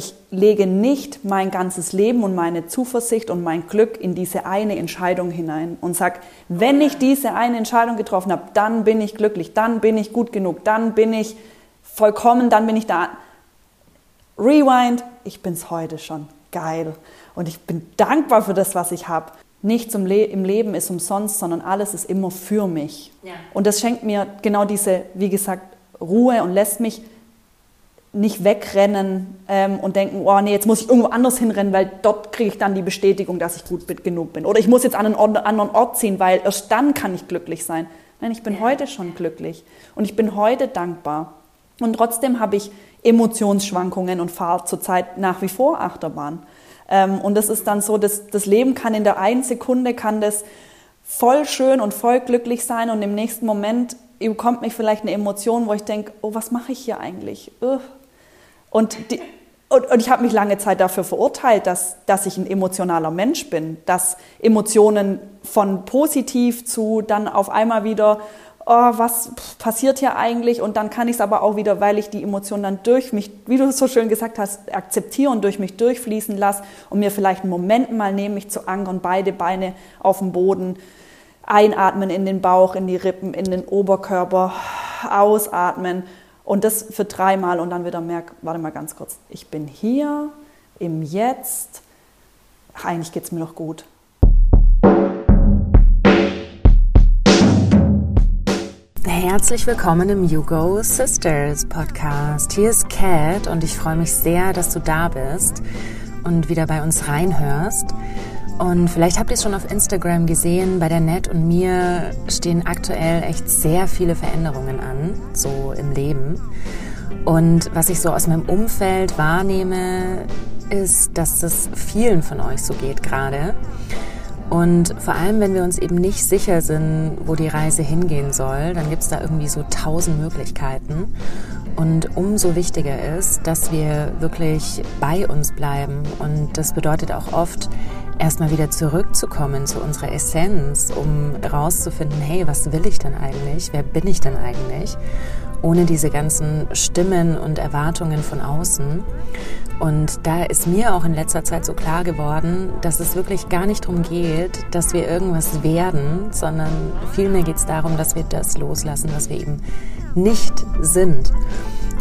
ich lege nicht mein ganzes Leben und meine Zuversicht und mein Glück in diese eine Entscheidung hinein und sage, wenn ich diese eine Entscheidung getroffen habe, dann bin ich glücklich, dann bin ich gut genug, dann bin ich vollkommen, dann bin ich da. Rewind, ich bin es heute schon. Geil. Und ich bin dankbar für das, was ich habe. Nichts im, Le im, Leben ist umsonst, sondern alles ist immer für mich. Ja. Und das schenkt mir genau diese, wie gesagt, Ruhe und lässt mich nicht wegrennen ähm, und denken, oh nee, jetzt muss ich irgendwo anders hinrennen, weil dort kriege ich dann die Bestätigung, dass ich gut genug bin. Oder ich muss jetzt an einen anderen Ort ziehen, weil erst dann kann ich glücklich sein. Nein, ich bin ja. heute schon glücklich und ich bin heute dankbar. Und trotzdem habe ich Emotionsschwankungen und fahre zurzeit nach wie vor Achterbahn. Ähm, und das ist dann so, dass das Leben kann in der einen Sekunde kann das voll schön und voll glücklich sein und im nächsten Moment bekommt mich vielleicht eine Emotion, wo ich denke, oh, was mache ich hier eigentlich? Und, die, und, und ich habe mich lange Zeit dafür verurteilt, dass, dass ich ein emotionaler Mensch bin, dass Emotionen von positiv zu dann auf einmal wieder oh, was passiert hier eigentlich? Und dann kann ich es aber auch wieder, weil ich die Emotionen dann durch mich, wie du so schön gesagt hast, akzeptiere und durch mich durchfließen lasse und mir vielleicht einen Moment mal nehme, mich zu ankern, beide Beine auf dem Boden, einatmen in den Bauch, in die Rippen, in den Oberkörper, ausatmen und das für dreimal und dann wieder merke, warte mal ganz kurz, ich bin hier im Jetzt, Ach, eigentlich geht es mir noch gut. Herzlich willkommen im You Go Sisters Podcast. Hier ist Kat und ich freue mich sehr, dass du da bist und wieder bei uns reinhörst. Und vielleicht habt ihr es schon auf Instagram gesehen, bei der Net und mir stehen aktuell echt sehr viele Veränderungen an, so im Leben. Und was ich so aus meinem Umfeld wahrnehme, ist, dass es vielen von euch so geht gerade. Und vor allem, wenn wir uns eben nicht sicher sind, wo die Reise hingehen soll, dann gibt es da irgendwie so tausend Möglichkeiten. Und umso wichtiger ist, dass wir wirklich bei uns bleiben. Und das bedeutet auch oft, erstmal wieder zurückzukommen zu unserer Essenz, um herauszufinden, hey, was will ich denn eigentlich? Wer bin ich denn eigentlich? Ohne diese ganzen Stimmen und Erwartungen von außen. Und da ist mir auch in letzter Zeit so klar geworden, dass es wirklich gar nicht darum geht, dass wir irgendwas werden, sondern vielmehr geht es darum, dass wir das loslassen, was wir eben nicht sind.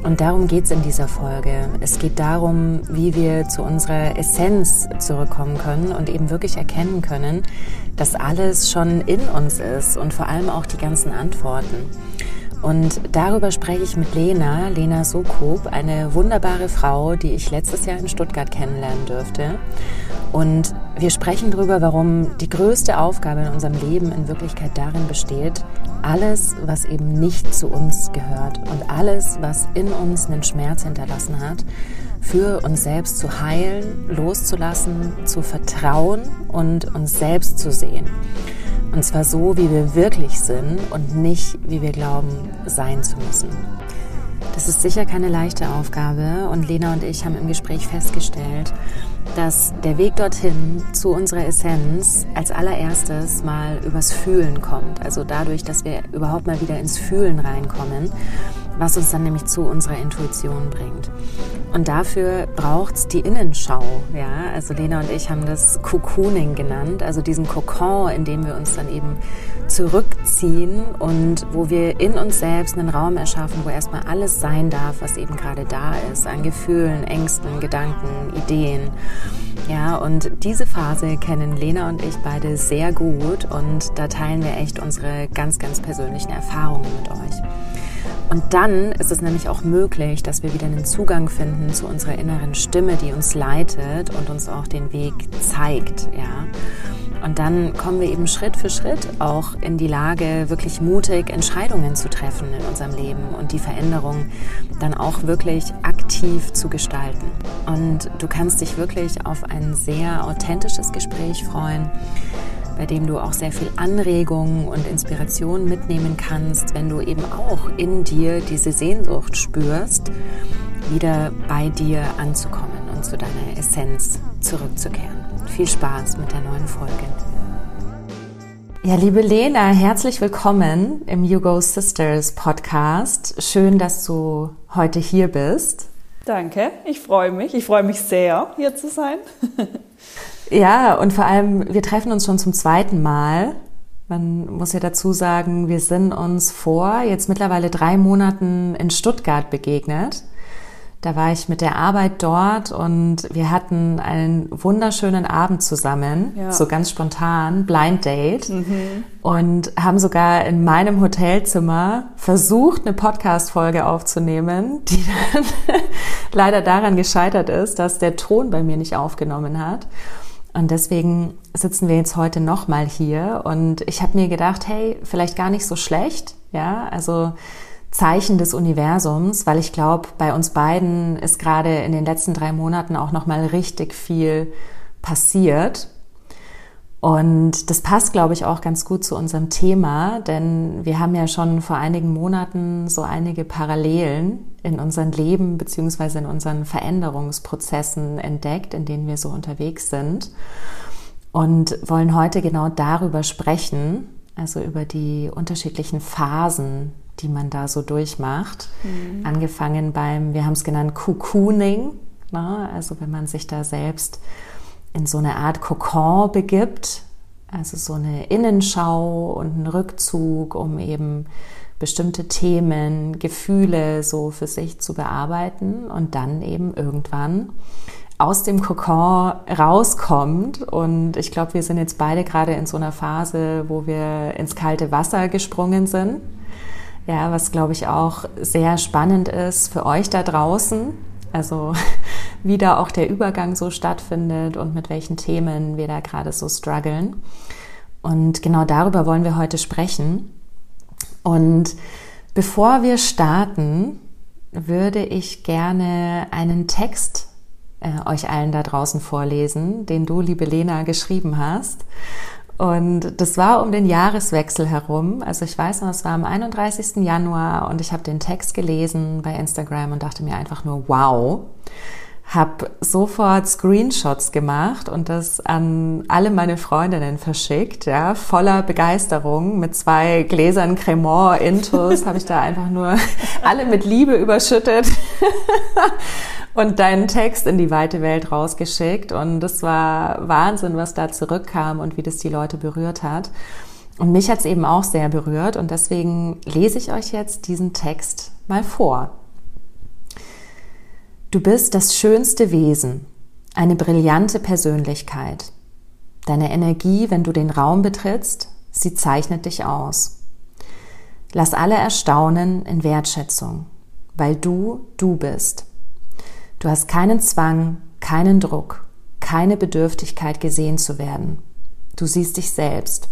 Und darum geht es in dieser Folge. Es geht darum, wie wir zu unserer Essenz zurückkommen können und eben wirklich erkennen können, dass alles schon in uns ist und vor allem auch die ganzen Antworten. Und darüber spreche ich mit Lena, Lena Sokop, eine wunderbare Frau, die ich letztes Jahr in Stuttgart kennenlernen durfte. Und wir sprechen darüber, warum die größte Aufgabe in unserem Leben in Wirklichkeit darin besteht, alles, was eben nicht zu uns gehört und alles, was in uns einen Schmerz hinterlassen hat, für uns selbst zu heilen, loszulassen, zu vertrauen und uns selbst zu sehen. Und zwar so, wie wir wirklich sind und nicht, wie wir glauben, sein zu müssen. Das ist sicher keine leichte Aufgabe und Lena und ich haben im Gespräch festgestellt, dass der Weg dorthin zu unserer Essenz als allererstes mal übers Fühlen kommt. Also dadurch, dass wir überhaupt mal wieder ins Fühlen reinkommen was uns dann nämlich zu unserer Intuition bringt. Und dafür braucht es die Innenschau. Ja? Also Lena und ich haben das Cocooning genannt, also diesen Kokon, in dem wir uns dann eben zurückziehen und wo wir in uns selbst einen Raum erschaffen, wo erstmal alles sein darf, was eben gerade da ist, an Gefühlen, Ängsten, Gedanken, Ideen. Ja, und diese Phase kennen Lena und ich beide sehr gut und da teilen wir echt unsere ganz, ganz persönlichen Erfahrungen mit euch. Und dann ist es nämlich auch möglich, dass wir wieder einen Zugang finden zu unserer inneren Stimme, die uns leitet und uns auch den Weg zeigt, ja. Und dann kommen wir eben Schritt für Schritt auch in die Lage, wirklich mutig Entscheidungen zu treffen in unserem Leben und die Veränderung dann auch wirklich aktiv zu gestalten. Und du kannst dich wirklich auf ein sehr authentisches Gespräch freuen bei dem du auch sehr viel Anregung und Inspiration mitnehmen kannst, wenn du eben auch in dir diese Sehnsucht spürst, wieder bei dir anzukommen und zu deiner Essenz zurückzukehren. Viel Spaß mit der neuen Folge. Ja, liebe Lena, herzlich willkommen im You Go Sisters Podcast. Schön, dass du heute hier bist. Danke, ich freue mich. Ich freue mich sehr, hier zu sein. ja, und vor allem, wir treffen uns schon zum zweiten Mal. Man muss ja dazu sagen, wir sind uns vor jetzt mittlerweile drei Monaten in Stuttgart begegnet. Da war ich mit der Arbeit dort und wir hatten einen wunderschönen Abend zusammen, ja. so ganz spontan, Blind Date. Mhm. Und haben sogar in meinem Hotelzimmer versucht, eine Podcast-Folge aufzunehmen, die dann leider daran gescheitert ist, dass der Ton bei mir nicht aufgenommen hat. Und deswegen sitzen wir jetzt heute nochmal hier und ich habe mir gedacht, hey, vielleicht gar nicht so schlecht, ja, also Zeichen des Universums, weil ich glaube, bei uns beiden ist gerade in den letzten drei Monaten auch noch mal richtig viel passiert. Und das passt, glaube ich, auch ganz gut zu unserem Thema, denn wir haben ja schon vor einigen Monaten so einige Parallelen in unserem Leben beziehungsweise in unseren Veränderungsprozessen entdeckt, in denen wir so unterwegs sind. Und wollen heute genau darüber sprechen, also über die unterschiedlichen Phasen die man da so durchmacht. Mhm. Angefangen beim, wir haben es genannt, Cocooning, ne? also wenn man sich da selbst in so eine Art Kokon begibt, also so eine Innenschau und einen Rückzug, um eben bestimmte Themen, Gefühle so für sich zu bearbeiten und dann eben irgendwann aus dem Kokon rauskommt. Und ich glaube, wir sind jetzt beide gerade in so einer Phase, wo wir ins kalte Wasser gesprungen sind. Ja, was glaube ich auch sehr spannend ist für euch da draußen. Also wie da auch der Übergang so stattfindet und mit welchen Themen wir da gerade so strugglen. Und genau darüber wollen wir heute sprechen. Und bevor wir starten, würde ich gerne einen Text äh, euch allen da draußen vorlesen, den du, liebe Lena, geschrieben hast. Und das war um den Jahreswechsel herum. Also ich weiß noch, es war am 31. Januar und ich habe den Text gelesen bei Instagram und dachte mir einfach nur, wow. Hab sofort Screenshots gemacht und das an alle meine Freundinnen verschickt, ja, voller Begeisterung mit zwei Gläsern Cremant Intus habe ich da einfach nur alle mit Liebe überschüttet und deinen Text in die weite Welt rausgeschickt. Und das war Wahnsinn, was da zurückkam und wie das die Leute berührt hat. Und mich hat es eben auch sehr berührt und deswegen lese ich euch jetzt diesen Text mal vor. Du bist das schönste Wesen, eine brillante Persönlichkeit. Deine Energie, wenn du den Raum betrittst, sie zeichnet dich aus. Lass alle erstaunen in Wertschätzung, weil du du bist. Du hast keinen Zwang, keinen Druck, keine Bedürftigkeit gesehen zu werden. Du siehst dich selbst.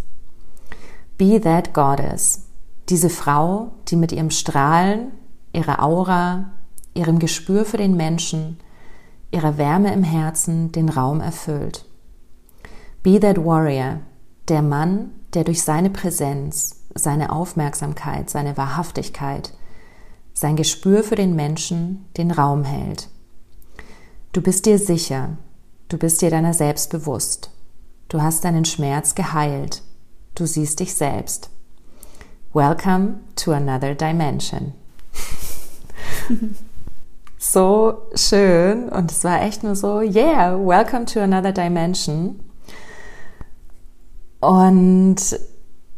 Be that goddess. Diese Frau, die mit ihrem Strahlen, ihrer Aura, ihrem Gespür für den Menschen, ihrer Wärme im Herzen den Raum erfüllt. Be that warrior, der Mann, der durch seine Präsenz, seine Aufmerksamkeit, seine Wahrhaftigkeit, sein Gespür für den Menschen den Raum hält. Du bist dir sicher, du bist dir deiner selbst bewusst. Du hast deinen Schmerz geheilt. Du siehst dich selbst. Welcome to another dimension. so schön und es war echt nur so, yeah, welcome to another dimension. Und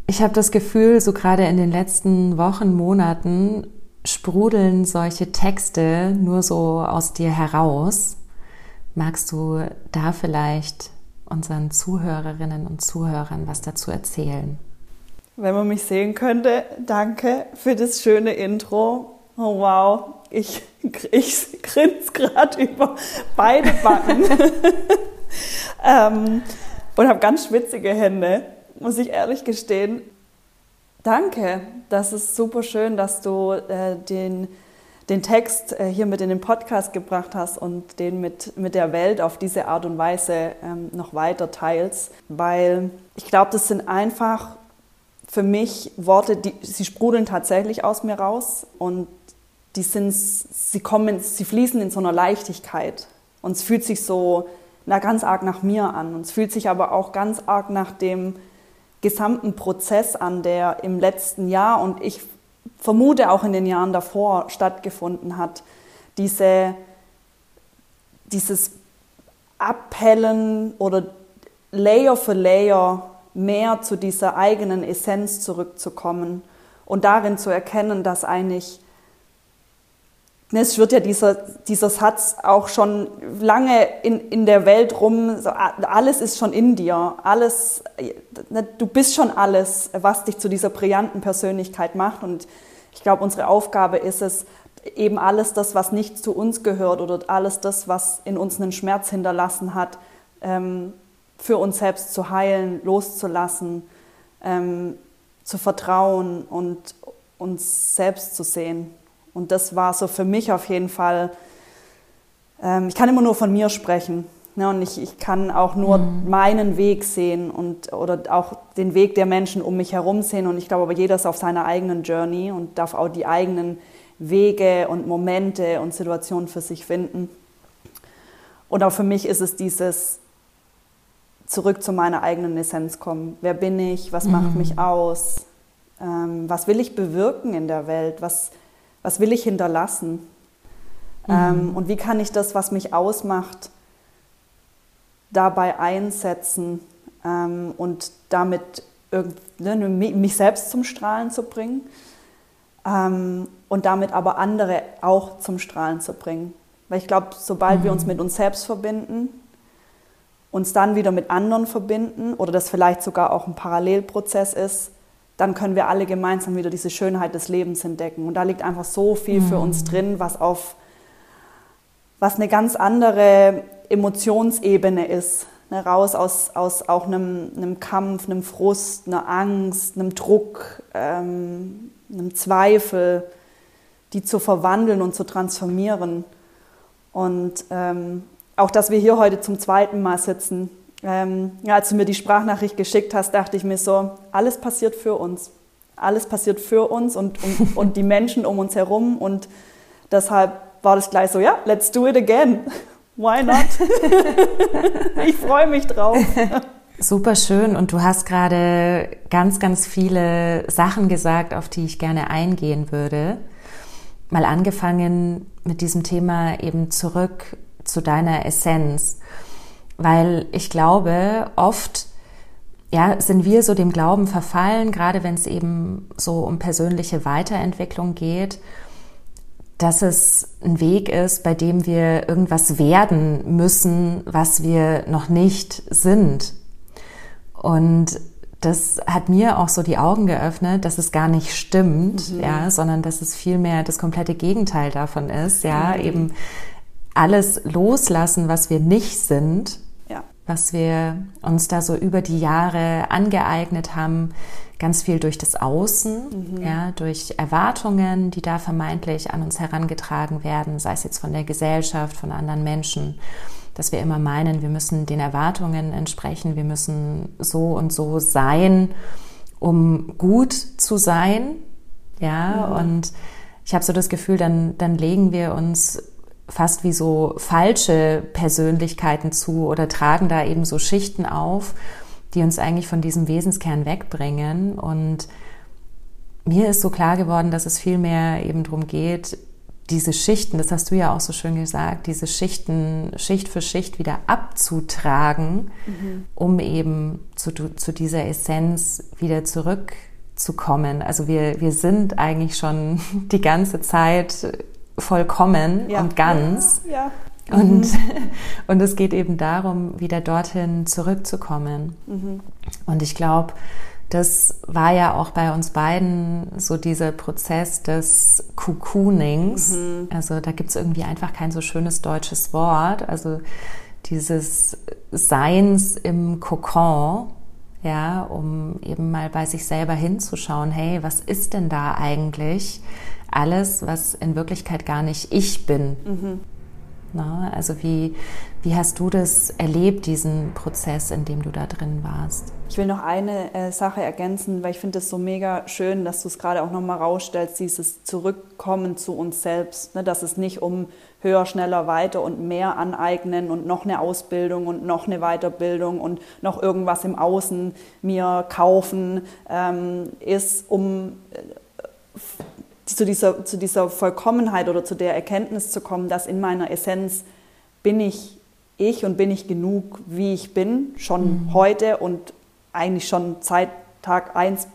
ich habe das Gefühl, so gerade in den letzten Wochen, Monaten sprudeln solche Texte nur so aus dir heraus Magst du da vielleicht unseren Zuhörerinnen und Zuhörern was dazu erzählen? Wenn man mich sehen könnte, danke für das schöne Intro. Oh wow, ich, ich grinse gerade über beide Backen ähm, und habe ganz schwitzige Hände, muss ich ehrlich gestehen. Danke, das ist super schön, dass du äh, den den Text äh, hier mit in den Podcast gebracht hast und den mit, mit der Welt auf diese Art und Weise ähm, noch weiter teilst, weil ich glaube, das sind einfach für mich Worte, die sie sprudeln tatsächlich aus mir raus und die sind, sie kommen, sie fließen in so einer Leichtigkeit und es fühlt sich so na, ganz arg nach mir an und es fühlt sich aber auch ganz arg nach dem gesamten Prozess an, der im letzten Jahr und ich vermute auch in den Jahren davor stattgefunden hat. Diese dieses Abhellen oder Layer für Layer mehr zu dieser eigenen Essenz zurückzukommen und darin zu erkennen, dass eigentlich, es wird ja dieser, dieser Satz auch schon lange in, in der Welt rum, so, alles ist schon in dir, alles, ne, du bist schon alles, was dich zu dieser brillanten Persönlichkeit macht. Und ich glaube, unsere Aufgabe ist es, eben alles das, was nicht zu uns gehört oder alles das, was in uns einen Schmerz hinterlassen hat, ähm, für uns selbst zu heilen, loszulassen, ähm, zu vertrauen und uns selbst zu sehen. Und das war so für mich auf jeden Fall, ähm, ich kann immer nur von mir sprechen. Ne, und ich, ich kann auch nur mhm. meinen Weg sehen und, oder auch den Weg der Menschen um mich herum sehen. Und ich glaube aber, jeder ist auf seiner eigenen Journey und darf auch die eigenen Wege und Momente und Situationen für sich finden. Und auch für mich ist es dieses zurück zu meiner eigenen Essenz kommen. Wer bin ich? Was macht mhm. mich aus? Ähm, was will ich bewirken in der Welt? Was, was will ich hinterlassen? Mhm. Ähm, und wie kann ich das, was mich ausmacht, dabei einsetzen ähm, und damit ne, mich selbst zum Strahlen zu bringen ähm, und damit aber andere auch zum Strahlen zu bringen? Weil ich glaube, sobald mhm. wir uns mit uns selbst verbinden, uns dann wieder mit anderen verbinden oder das vielleicht sogar auch ein Parallelprozess ist, dann können wir alle gemeinsam wieder diese Schönheit des Lebens entdecken. Und da liegt einfach so viel für uns mhm. drin, was auf was eine ganz andere Emotionsebene ist. Ne, raus aus, aus auch einem, einem Kampf, einem Frust, einer Angst, einem Druck, ähm, einem Zweifel, die zu verwandeln und zu transformieren. Und ähm, auch, dass wir hier heute zum zweiten Mal sitzen. Ähm, ja, als du mir die Sprachnachricht geschickt hast, dachte ich mir so, alles passiert für uns. Alles passiert für uns und, und, und die Menschen um uns herum. Und deshalb war das gleich so, ja, let's do it again. Why not? ich freue mich drauf. Super schön. Und du hast gerade ganz, ganz viele Sachen gesagt, auf die ich gerne eingehen würde. Mal angefangen mit diesem Thema eben zurück zu deiner Essenz. Weil ich glaube, oft ja, sind wir so dem Glauben verfallen, gerade wenn es eben so um persönliche Weiterentwicklung geht, dass es ein Weg ist, bei dem wir irgendwas werden müssen, was wir noch nicht sind. Und das hat mir auch so die Augen geöffnet, dass es gar nicht stimmt, mhm. ja, sondern dass es vielmehr das komplette Gegenteil davon ist, ja, mhm. eben alles loslassen, was wir nicht sind. Was wir uns da so über die Jahre angeeignet haben, ganz viel durch das Außen, mhm. ja, durch Erwartungen, die da vermeintlich an uns herangetragen werden, sei es jetzt von der Gesellschaft, von anderen Menschen, dass wir immer meinen, wir müssen den Erwartungen entsprechen, wir müssen so und so sein, um gut zu sein, ja, mhm. und ich habe so das Gefühl, dann, dann legen wir uns fast wie so falsche Persönlichkeiten zu oder tragen da eben so Schichten auf, die uns eigentlich von diesem Wesenskern wegbringen. Und mir ist so klar geworden, dass es vielmehr eben darum geht, diese Schichten, das hast du ja auch so schön gesagt, diese Schichten Schicht für Schicht wieder abzutragen, mhm. um eben zu, zu dieser Essenz wieder zurückzukommen. Also wir, wir sind eigentlich schon die ganze Zeit vollkommen ja. und ganz. Ja. Ja. Und, mhm. und es geht eben darum, wieder dorthin zurückzukommen. Mhm. Und ich glaube, das war ja auch bei uns beiden so dieser Prozess des Cocoonings. Mhm. Also da gibt es irgendwie einfach kein so schönes deutsches Wort. Also dieses Seins im Kokon, ja, um eben mal bei sich selber hinzuschauen, hey, was ist denn da eigentlich? Alles, was in Wirklichkeit gar nicht ich bin. Mhm. Na, also wie, wie hast du das erlebt, diesen Prozess, in dem du da drin warst? Ich will noch eine äh, Sache ergänzen, weil ich finde es so mega schön, dass du es gerade auch nochmal rausstellst, dieses Zurückkommen zu uns selbst. Ne? Dass es nicht um höher, schneller, weiter und mehr aneignen und noch eine Ausbildung und noch eine Weiterbildung und noch irgendwas im Außen mir kaufen ähm, ist, um äh, zu dieser, zu dieser Vollkommenheit oder zu der Erkenntnis zu kommen, dass in meiner Essenz bin ich ich und bin ich genug, wie ich bin, schon mhm. heute und eigentlich schon seit Tag eins,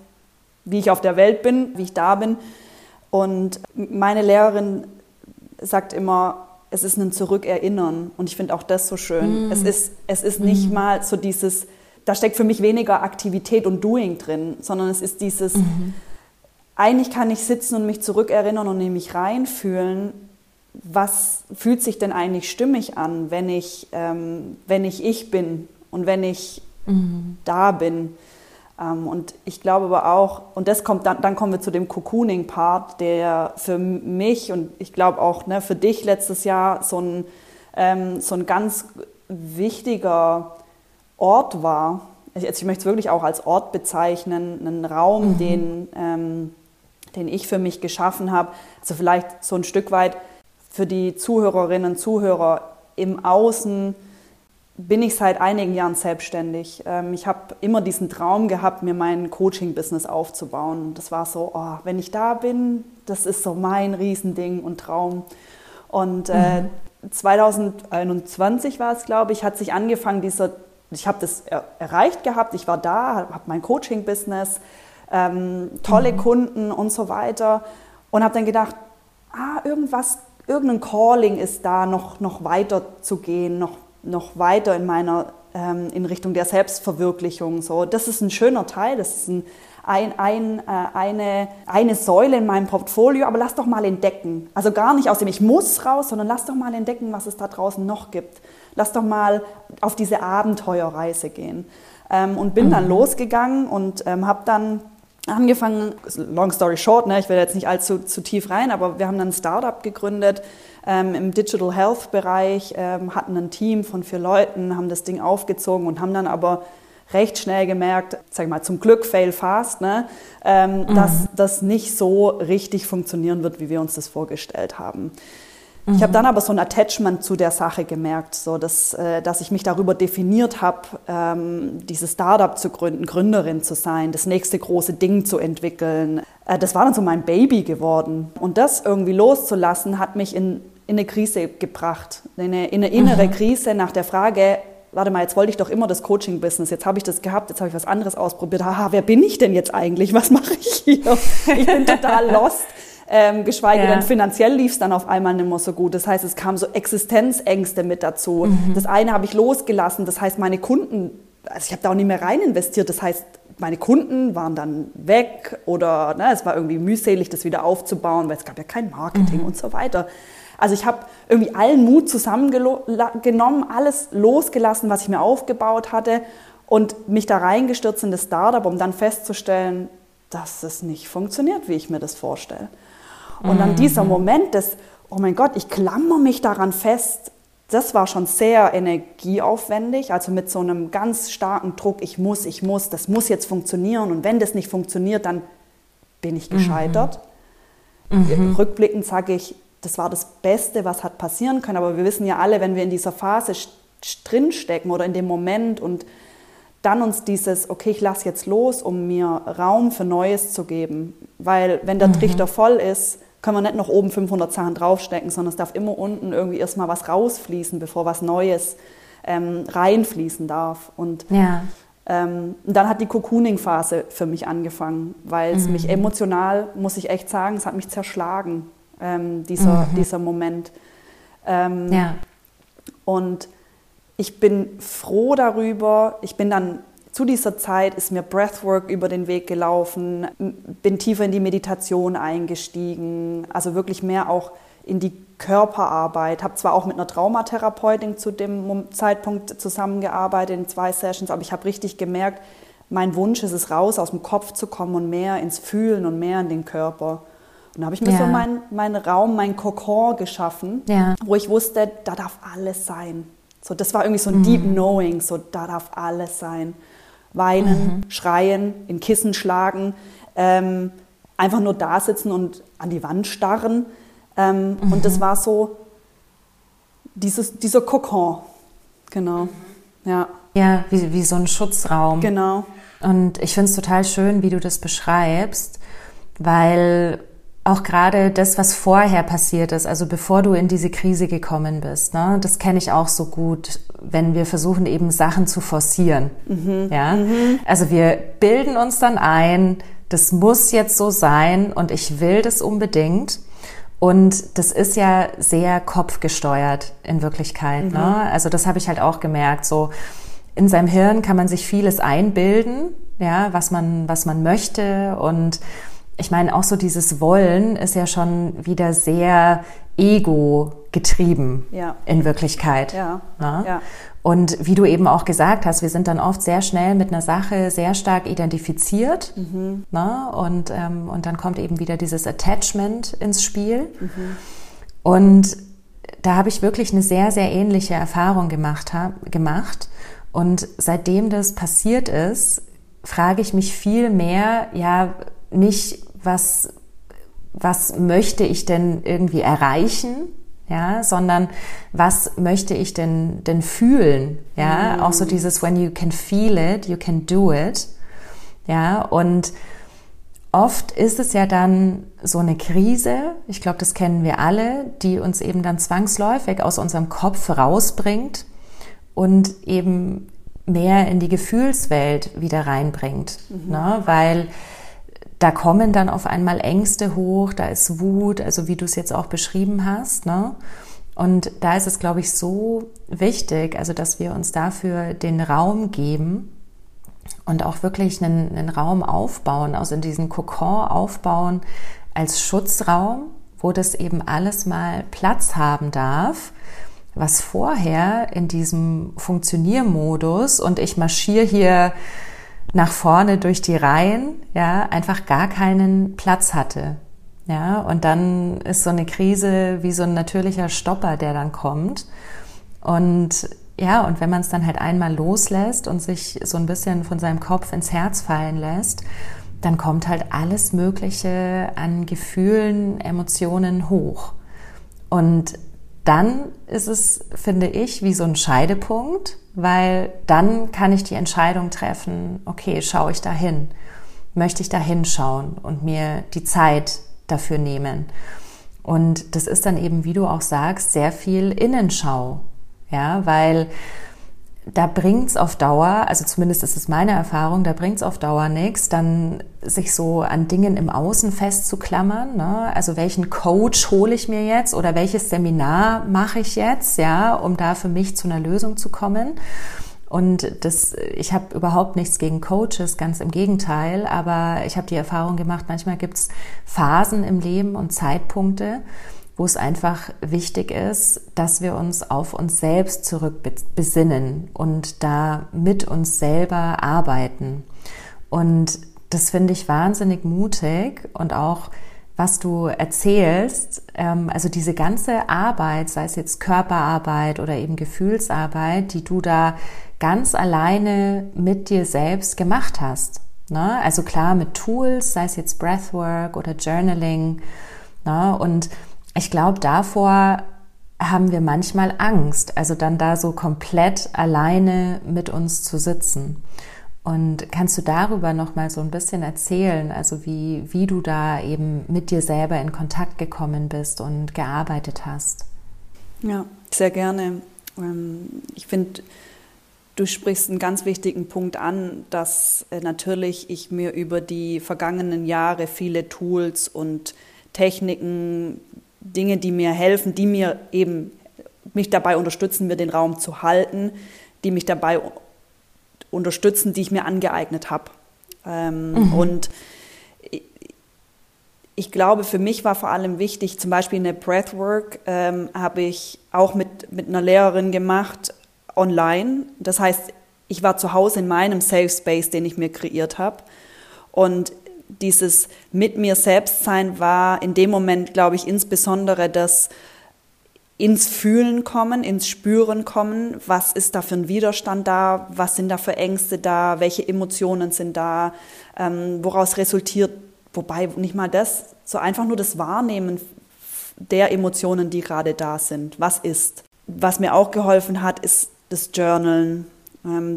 wie ich auf der Welt bin, wie ich da bin. Und meine Lehrerin sagt immer, es ist ein Zurückerinnern. Und ich finde auch das so schön. Mm. Es ist, es ist nicht mm. mal so dieses, da steckt für mich weniger Aktivität und Doing drin, sondern es ist dieses, mm. Eigentlich kann ich sitzen und mich zurückerinnern und in mich reinfühlen, was fühlt sich denn eigentlich stimmig an, wenn ich, ähm, wenn ich ich bin und wenn ich mhm. da bin. Ähm, und ich glaube aber auch, und das kommt dann, dann kommen wir zu dem Cocooning-Part, der für mich und ich glaube auch ne, für dich letztes Jahr so ein, ähm, so ein ganz wichtiger Ort war. Ich, also ich möchte es wirklich auch als Ort bezeichnen, einen Raum, mhm. den, ähm, den ich für mich geschaffen habe. Also vielleicht so ein Stück weit für die Zuhörerinnen und Zuhörer im Außen bin ich seit einigen Jahren selbstständig. Ähm, ich habe immer diesen Traum gehabt, mir mein Coaching-Business aufzubauen. Das war so, oh, wenn ich da bin, das ist so mein Riesending und Traum. Und äh, mhm. 2021 war es, glaube ich, hat sich angefangen, dieser, ich habe das er erreicht gehabt, ich war da, habe mein Coaching-Business, ähm, tolle mhm. Kunden und so weiter und habe dann gedacht, ah, irgendwas irgendein Calling ist da, noch, noch weiter zu gehen, noch, noch weiter in meiner, ähm, in Richtung der Selbstverwirklichung. So, das ist ein schöner Teil, das ist ein, ein, ein, äh, eine, eine Säule in meinem Portfolio, aber lass doch mal entdecken. Also gar nicht aus dem Ich muss raus, sondern lass doch mal entdecken, was es da draußen noch gibt. Lass doch mal auf diese Abenteuerreise gehen. Ähm, und bin mhm. dann losgegangen und ähm, habe dann angefangen, long story short, ne, ich will jetzt nicht allzu zu tief rein, aber wir haben dann ein Startup gegründet ähm, im Digital Health Bereich, ähm, hatten ein Team von vier Leuten, haben das Ding aufgezogen und haben dann aber recht schnell gemerkt, sag ich mal, zum Glück fail fast, ne, ähm, mhm. dass das nicht so richtig funktionieren wird, wie wir uns das vorgestellt haben. Ich habe dann aber so ein Attachment zu der Sache gemerkt, so dass, äh, dass ich mich darüber definiert habe, ähm, dieses Startup zu gründen, Gründerin zu sein, das nächste große Ding zu entwickeln. Äh, das war dann so mein Baby geworden. Und das irgendwie loszulassen, hat mich in, in eine Krise gebracht, in eine, in eine innere mhm. Krise nach der Frage, warte mal, jetzt wollte ich doch immer das Coaching-Business, jetzt habe ich das gehabt, jetzt habe ich was anderes ausprobiert. Haha, wer bin ich denn jetzt eigentlich? Was mache ich hier? Ich bin total lost. Ähm, geschweige ja. denn finanziell lief es dann auf einmal nicht mehr so gut. Das heißt, es kamen so Existenzängste mit dazu. Mhm. Das eine habe ich losgelassen. Das heißt, meine Kunden, also ich habe da auch nicht mehr rein investiert. Das heißt, meine Kunden waren dann weg oder ne, es war irgendwie mühselig, das wieder aufzubauen, weil es gab ja kein Marketing mhm. und so weiter. Also ich habe irgendwie allen Mut zusammengenommen, alles losgelassen, was ich mir aufgebaut hatte und mich da reingestürzt in das Startup, um dann festzustellen, dass es nicht funktioniert, wie ich mir das vorstelle. Und dann dieser mhm. Moment des, oh mein Gott, ich klammer mich daran fest, das war schon sehr energieaufwendig, also mit so einem ganz starken Druck, ich muss, ich muss, das muss jetzt funktionieren und wenn das nicht funktioniert, dann bin ich gescheitert. Mhm. mhm. Rückblickend sage ich, das war das Beste, was hat passieren können, aber wir wissen ja alle, wenn wir in dieser Phase drinstecken oder in dem Moment und dann uns dieses, okay, ich lasse jetzt los, um mir Raum für Neues zu geben. Weil wenn der mhm. Trichter voll ist, können wir nicht noch oben 500 Sachen draufstecken, sondern es darf immer unten irgendwie erstmal was rausfließen, bevor was Neues ähm, reinfließen darf. Und ja. ähm, dann hat die Cocooning-Phase für mich angefangen, weil es mhm. mich emotional, muss ich echt sagen, es hat mich zerschlagen, ähm, dieser, mhm. dieser Moment. Ähm, ja. Und ich bin froh darüber. Ich bin dann zu dieser Zeit ist mir Breathwork über den Weg gelaufen, bin tiefer in die Meditation eingestiegen, also wirklich mehr auch in die Körperarbeit. Habe zwar auch mit einer Traumatherapeutin zu dem Zeitpunkt zusammengearbeitet in zwei Sessions, aber ich habe richtig gemerkt, mein Wunsch ist es raus, aus dem Kopf zu kommen und mehr ins Fühlen und mehr in den Körper. Und da habe ich mir ja. so meinen mein Raum, mein Kokon geschaffen, ja. wo ich wusste, da darf alles sein. So, das war irgendwie so ein mhm. Deep Knowing, so da darf alles sein weinen, mhm. schreien, in Kissen schlagen, ähm, einfach nur da sitzen und an die Wand starren. Ähm, mhm. Und das war so dieses, dieser Kokon. Genau. Ja. Ja, wie, wie so ein Schutzraum. Genau. Und ich finde es total schön, wie du das beschreibst, weil auch gerade das, was vorher passiert ist, also bevor du in diese Krise gekommen bist, ne, das kenne ich auch so gut, wenn wir versuchen eben Sachen zu forcieren. Mhm. Ja, mhm. also wir bilden uns dann ein, das muss jetzt so sein und ich will das unbedingt. Und das ist ja sehr kopfgesteuert in Wirklichkeit. Ne? Mhm. Ne? Also das habe ich halt auch gemerkt. So in seinem Hirn kann man sich vieles einbilden, ja, was man, was man möchte und ich meine, auch so dieses Wollen ist ja schon wieder sehr ego getrieben ja. in Wirklichkeit. Ja. Ne? ja. Und wie du eben auch gesagt hast, wir sind dann oft sehr schnell mit einer Sache sehr stark identifiziert. Mhm. Ne? Und, ähm, und dann kommt eben wieder dieses Attachment ins Spiel. Mhm. Und da habe ich wirklich eine sehr, sehr ähnliche Erfahrung gemacht. Hab, gemacht. Und seitdem das passiert ist, frage ich mich viel mehr, ja, nicht, was, was möchte ich denn irgendwie erreichen, ja, sondern was möchte ich denn, denn fühlen, ja, mhm. auch so dieses when you can feel it, you can do it, ja, und oft ist es ja dann so eine Krise, ich glaube, das kennen wir alle, die uns eben dann zwangsläufig aus unserem Kopf rausbringt und eben mehr in die Gefühlswelt wieder reinbringt, mhm. ne? weil da kommen dann auf einmal Ängste hoch, da ist Wut, also wie du es jetzt auch beschrieben hast. Ne? Und da ist es, glaube ich, so wichtig, also dass wir uns dafür den Raum geben und auch wirklich einen, einen Raum aufbauen, also in diesen Kokon aufbauen als Schutzraum, wo das eben alles mal Platz haben darf, was vorher in diesem Funktioniermodus und ich marschiere hier nach vorne durch die Reihen, ja, einfach gar keinen Platz hatte. Ja, und dann ist so eine Krise wie so ein natürlicher Stopper, der dann kommt. Und ja, und wenn man es dann halt einmal loslässt und sich so ein bisschen von seinem Kopf ins Herz fallen lässt, dann kommt halt alles Mögliche an Gefühlen, Emotionen hoch. Und dann ist es, finde ich, wie so ein Scheidepunkt, weil dann kann ich die Entscheidung treffen, okay, schaue ich da hin, möchte ich da hinschauen und mir die Zeit dafür nehmen. Und das ist dann eben, wie du auch sagst, sehr viel Innenschau, ja, weil da bringt's auf Dauer, also zumindest ist es meine Erfahrung, da bringt's auf Dauer nichts, dann sich so an Dingen im Außen festzuklammern. Ne? Also welchen Coach hole ich mir jetzt oder welches Seminar mache ich jetzt, ja, um da für mich zu einer Lösung zu kommen. Und das, ich habe überhaupt nichts gegen Coaches, ganz im Gegenteil, aber ich habe die Erfahrung gemacht, manchmal gibt's Phasen im Leben und Zeitpunkte, wo es einfach wichtig ist, dass wir uns auf uns selbst zurückbesinnen und da mit uns selber arbeiten. Und das finde ich wahnsinnig mutig und auch was du erzählst, ähm, also diese ganze Arbeit, sei es jetzt Körperarbeit oder eben Gefühlsarbeit, die du da ganz alleine mit dir selbst gemacht hast. Ne? Also klar mit Tools, sei es jetzt Breathwork oder Journaling. Ne? Und ich glaube, davor haben wir manchmal Angst, also dann da so komplett alleine mit uns zu sitzen. Und kannst du darüber noch mal so ein bisschen erzählen, also wie, wie du da eben mit dir selber in Kontakt gekommen bist und gearbeitet hast? Ja, sehr gerne. Ähm, ich finde, du sprichst einen ganz wichtigen Punkt an, dass äh, natürlich ich mir über die vergangenen Jahre viele Tools und Techniken Dinge, die mir helfen, die mir eben mich dabei unterstützen, mir den Raum zu halten, die mich dabei unterstützen, die ich mir angeeignet habe. Ähm, mhm. Und ich, glaube, für mich war vor allem wichtig, zum Beispiel eine Breathwork ähm, habe ich auch mit, mit einer Lehrerin gemacht, online. Das heißt, ich war zu Hause in meinem Safe Space, den ich mir kreiert habe. Und dieses mit mir selbst sein war in dem Moment, glaube ich, insbesondere das ins Fühlen kommen, ins Spüren kommen, was ist da für ein Widerstand da, was sind da für Ängste da, welche Emotionen sind da, ähm, woraus resultiert, wobei nicht mal das, so einfach nur das Wahrnehmen der Emotionen, die gerade da sind, was ist. Was mir auch geholfen hat, ist das Journalen,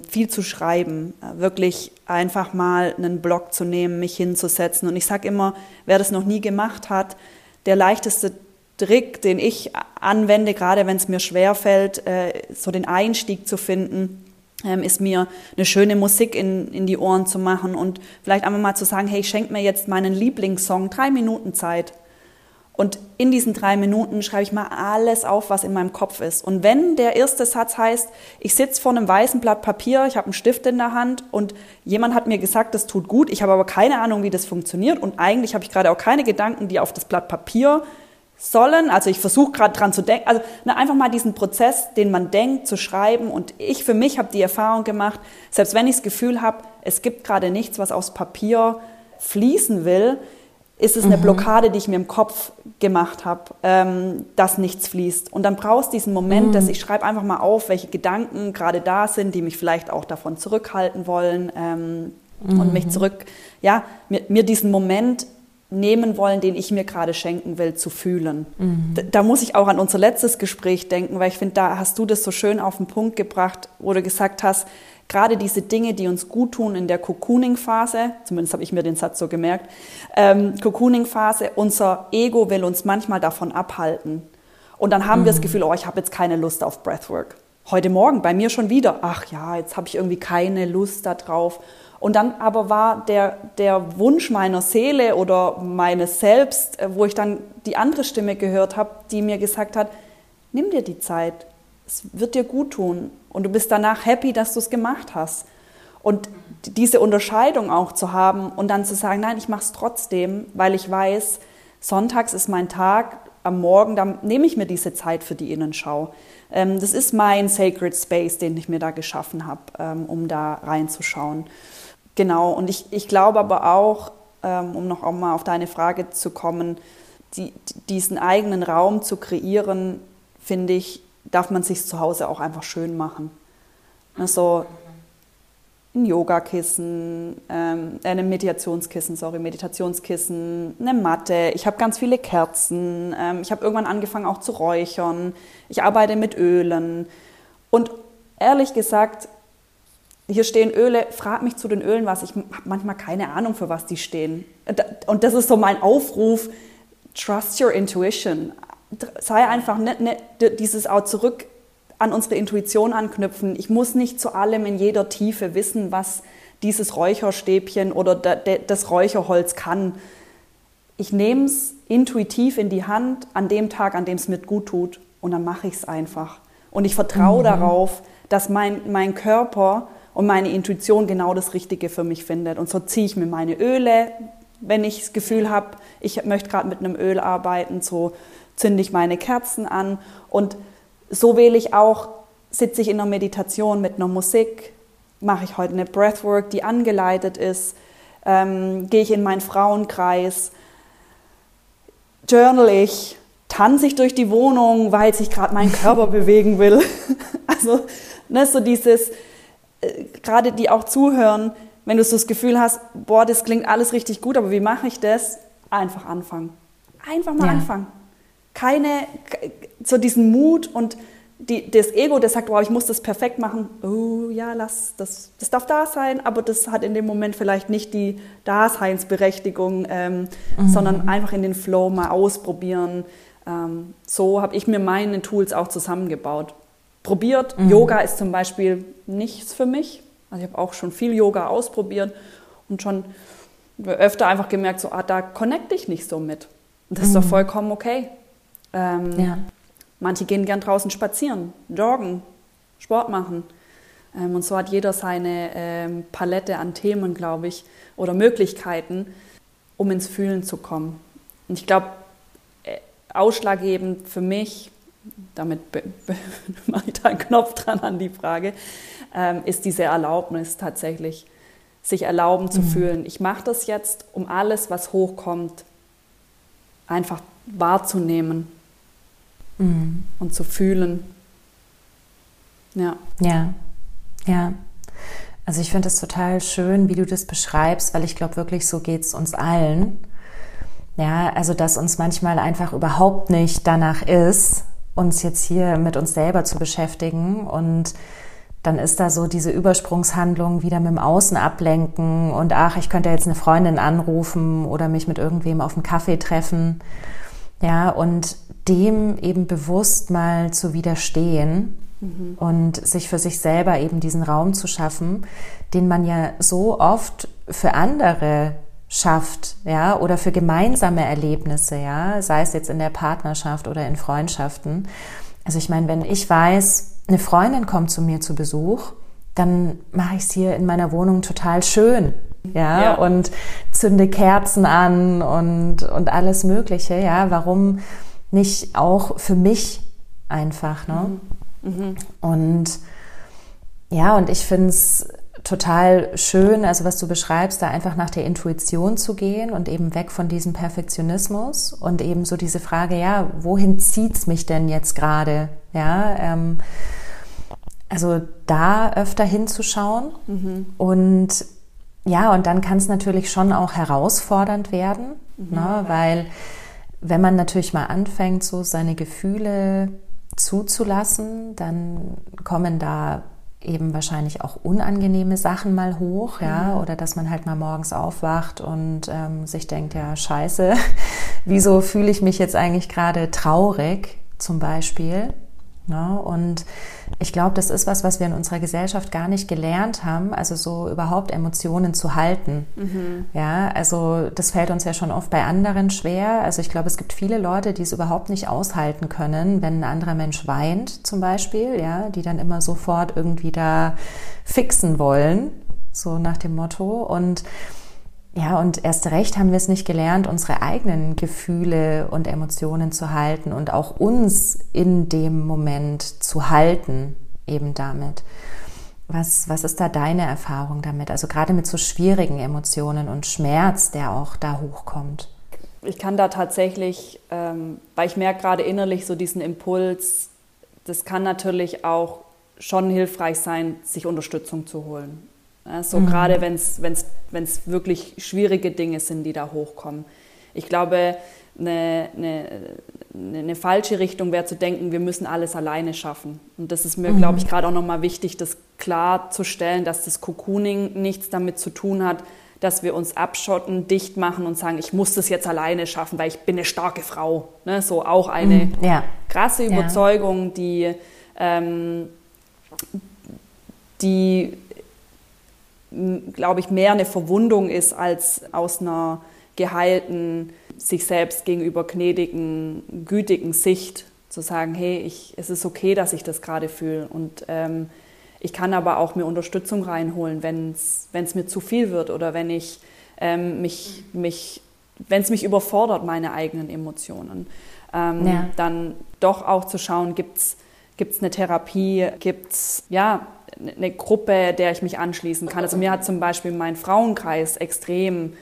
viel zu schreiben, äh, wirklich einfach mal einen Blog zu nehmen, mich hinzusetzen. Und ich sage immer, wer das noch nie gemacht hat, der leichteste Trick, den ich anwende, gerade wenn es mir schwerfällt, äh, so den Einstieg zu finden, ähm, ist mir eine schöne Musik in, in die Ohren zu machen und vielleicht einfach mal zu sagen, hey, schenk mir jetzt meinen Lieblingssong, drei Minuten Zeit. Und in diesen drei Minuten schreibe ich mal alles auf, was in meinem Kopf ist. Und wenn der erste Satz heißt, ich sitze vor einem weißen Blatt Papier, ich habe einen Stift in der Hand und jemand hat mir gesagt, das tut gut, ich habe aber keine Ahnung, wie das funktioniert und eigentlich habe ich gerade auch keine Gedanken, die auf das Blatt Papier sollen. Also ich versuche gerade dran zu denken, also ne, einfach mal diesen Prozess, den man denkt, zu schreiben. Und ich für mich habe die Erfahrung gemacht, selbst wenn ich das Gefühl habe, es gibt gerade nichts, was aufs Papier fließen will, ist es eine mhm. Blockade, die ich mir im Kopf gemacht habe, ähm, dass nichts fließt. Und dann brauchst du diesen Moment, mhm. dass ich schreibe einfach mal auf, welche Gedanken gerade da sind, die mich vielleicht auch davon zurückhalten wollen ähm, mhm. und mich mhm. zurück, ja, mir, mir diesen Moment nehmen wollen, den ich mir gerade schenken will, zu fühlen. Mhm. Da, da, muss ich auch an unser letztes Gespräch denken, weil ich finde, da hast du das so schön auf den Punkt gebracht, wo du gesagt hast, gerade diese Dinge, die uns gut tun in der Cocooning-Phase, zumindest habe ich mir den Satz so gemerkt, ähm, Cocooning-Phase, unser Ego will uns manchmal davon abhalten. Und dann haben mhm. wir das mhm. Gefühl, oh, ich habe jetzt keine Lust auf Breathwork. Heute Morgen bei mir schon wieder, ach ja, jetzt habe ich irgendwie keine Lust darauf. Und dann aber war der, der Wunsch meiner Seele oder meines Selbst, äh, wo ich dann die andere Stimme gehört habe, die mir gesagt hat, nimm dir die Zeit, es wird dir gut tun und du bist danach happy, dass du es gemacht hast. Und diese Unterscheidung auch zu haben und dann zu sagen, nein, ich mache es trotzdem, weil ich weiß, sonntags ist mein Tag, am Morgen, da nehme ich mir diese Zeit für die Innenschau. Ähm, das ist mein Sacred Space, den ich mir da geschaffen habe, ähm, um da reinzuschauen. Genau, und ich, ich glaube aber auch, ähm, um noch auch mal auf deine Frage zu kommen, die, diesen eigenen Raum zu kreieren, finde ich, darf man sich zu Hause auch einfach schön machen. Also ein Yogakissen, ähm, äh, ein Meditationskissen, sorry, Meditationskissen, eine Matte. Ich habe ganz viele Kerzen. Ähm, ich habe irgendwann angefangen auch zu räuchern. Ich arbeite mit Ölen. Und ehrlich gesagt, hier stehen Öle, frag mich zu den Ölen was. Ich habe manchmal keine Ahnung, für was die stehen. Und das ist so mein Aufruf, trust your intuition sei einfach nicht, nicht dieses auch zurück an unsere Intuition anknüpfen. Ich muss nicht zu allem in jeder Tiefe wissen, was dieses Räucherstäbchen oder das Räucherholz kann. Ich nehme es intuitiv in die Hand an dem Tag, an dem es mir gut tut und dann mache ich es einfach. Und ich vertraue mhm. darauf, dass mein, mein Körper und meine Intuition genau das Richtige für mich findet. Und so ziehe ich mir meine Öle, wenn ich das Gefühl habe, ich möchte gerade mit einem Öl arbeiten, so zünde ich meine Kerzen an und so wähle ich auch, sitze ich in einer Meditation mit einer Musik, mache ich heute eine Breathwork, die angeleitet ist, ähm, gehe ich in meinen Frauenkreis, journal ich, tanze ich durch die Wohnung, weil sich gerade mein Körper bewegen will. also ne, so dieses, äh, gerade die auch zuhören, wenn du so das Gefühl hast, boah, das klingt alles richtig gut, aber wie mache ich das? Einfach anfangen. Einfach mal ja. anfangen keine, so diesen Mut und die, das Ego, das sagt, wow, ich muss das perfekt machen. Oh ja, lass, das, das darf da sein, aber das hat in dem Moment vielleicht nicht die Daseinsberechtigung, ähm, mhm. sondern einfach in den Flow mal ausprobieren. Ähm, so habe ich mir meine Tools auch zusammengebaut. Probiert. Mhm. Yoga ist zum Beispiel nichts für mich. Also ich habe auch schon viel Yoga ausprobiert und schon öfter einfach gemerkt, so, ah, da connecte ich nicht so mit. Und das mhm. ist doch mhm. vollkommen okay. Ähm, ja. Manche gehen gern draußen spazieren, joggen, Sport machen. Ähm, und so hat jeder seine ähm, Palette an Themen, glaube ich, oder Möglichkeiten, um ins Fühlen zu kommen. Und ich glaube, äh, ausschlaggebend für mich, damit mache ich da einen Knopf dran an die Frage, ähm, ist diese Erlaubnis tatsächlich, sich erlauben zu mhm. fühlen. Ich mache das jetzt, um alles, was hochkommt, einfach wahrzunehmen mhm. und zu fühlen. Ja. Ja, ja. Also ich finde es total schön, wie du das beschreibst, weil ich glaube wirklich, so geht es uns allen. Ja, also dass uns manchmal einfach überhaupt nicht danach ist, uns jetzt hier mit uns selber zu beschäftigen und dann ist da so diese Übersprungshandlung wieder mit dem Außen ablenken und ach, ich könnte jetzt eine Freundin anrufen oder mich mit irgendwem auf einen Kaffee treffen. Ja, und dem eben bewusst mal zu widerstehen mhm. und sich für sich selber eben diesen Raum zu schaffen, den man ja so oft für andere schafft, ja, oder für gemeinsame Erlebnisse, ja, sei es jetzt in der Partnerschaft oder in Freundschaften. Also ich meine, wenn ich weiß, eine Freundin kommt zu mir zu Besuch, dann mache ich es hier in meiner Wohnung total schön. Ja, ja, und zünde Kerzen an und, und alles Mögliche. Ja, warum nicht auch für mich einfach, ne? Mhm. Mhm. Und ja, und ich finde es total schön, also was du beschreibst, da einfach nach der Intuition zu gehen und eben weg von diesem Perfektionismus und eben so diese Frage, ja, wohin zieht's mich denn jetzt gerade? Ja, ähm, also da öfter hinzuschauen mhm. und ja, und dann kann es natürlich schon auch herausfordernd werden, mhm. ne, weil wenn man natürlich mal anfängt, so seine Gefühle zuzulassen, dann kommen da eben wahrscheinlich auch unangenehme Sachen mal hoch, ja, mhm. oder dass man halt mal morgens aufwacht und ähm, sich denkt, ja, scheiße, wieso fühle ich mich jetzt eigentlich gerade traurig, zum Beispiel. Ne? Und ich glaube, das ist was, was wir in unserer Gesellschaft gar nicht gelernt haben, also so überhaupt Emotionen zu halten. Mhm. Ja, also das fällt uns ja schon oft bei anderen schwer. Also ich glaube, es gibt viele Leute, die es überhaupt nicht aushalten können, wenn ein anderer Mensch weint, zum Beispiel, ja, die dann immer sofort irgendwie da fixen wollen, so nach dem Motto. Und ja, und erst recht haben wir es nicht gelernt, unsere eigenen Gefühle und Emotionen zu halten und auch uns in dem Moment zu halten, eben damit. Was, was ist da deine Erfahrung damit? Also gerade mit so schwierigen Emotionen und Schmerz, der auch da hochkommt. Ich kann da tatsächlich, ähm, weil ich merke gerade innerlich so diesen Impuls, das kann natürlich auch schon hilfreich sein, sich Unterstützung zu holen. Ja, so mhm. gerade wenn es wirklich schwierige Dinge sind, die da hochkommen. Ich glaube, eine, eine, eine falsche Richtung wäre zu denken, wir müssen alles alleine schaffen. Und das ist mir, mhm. glaube ich, gerade auch nochmal wichtig, das klarzustellen, dass das Cocooning nichts damit zu tun hat, dass wir uns abschotten, dicht machen und sagen, ich muss das jetzt alleine schaffen, weil ich bin eine starke Frau. Ne? So auch eine mhm. ja. krasse Überzeugung, die, ähm, die glaube ich, mehr eine Verwundung ist als aus einer geheilten, sich selbst gegenüber gnädigen, gütigen Sicht zu sagen, hey, ich, es ist okay, dass ich das gerade fühle und ähm, ich kann aber auch mir Unterstützung reinholen, wenn es mir zu viel wird oder wenn ich ähm, mich, mich wenn es mich überfordert, meine eigenen Emotionen. Ähm, ja. Dann doch auch zu schauen, gibt es eine Therapie, gibt es ja, eine Gruppe, der ich mich anschließen kann. Also mir hat zum Beispiel mein Frauenkreis extrem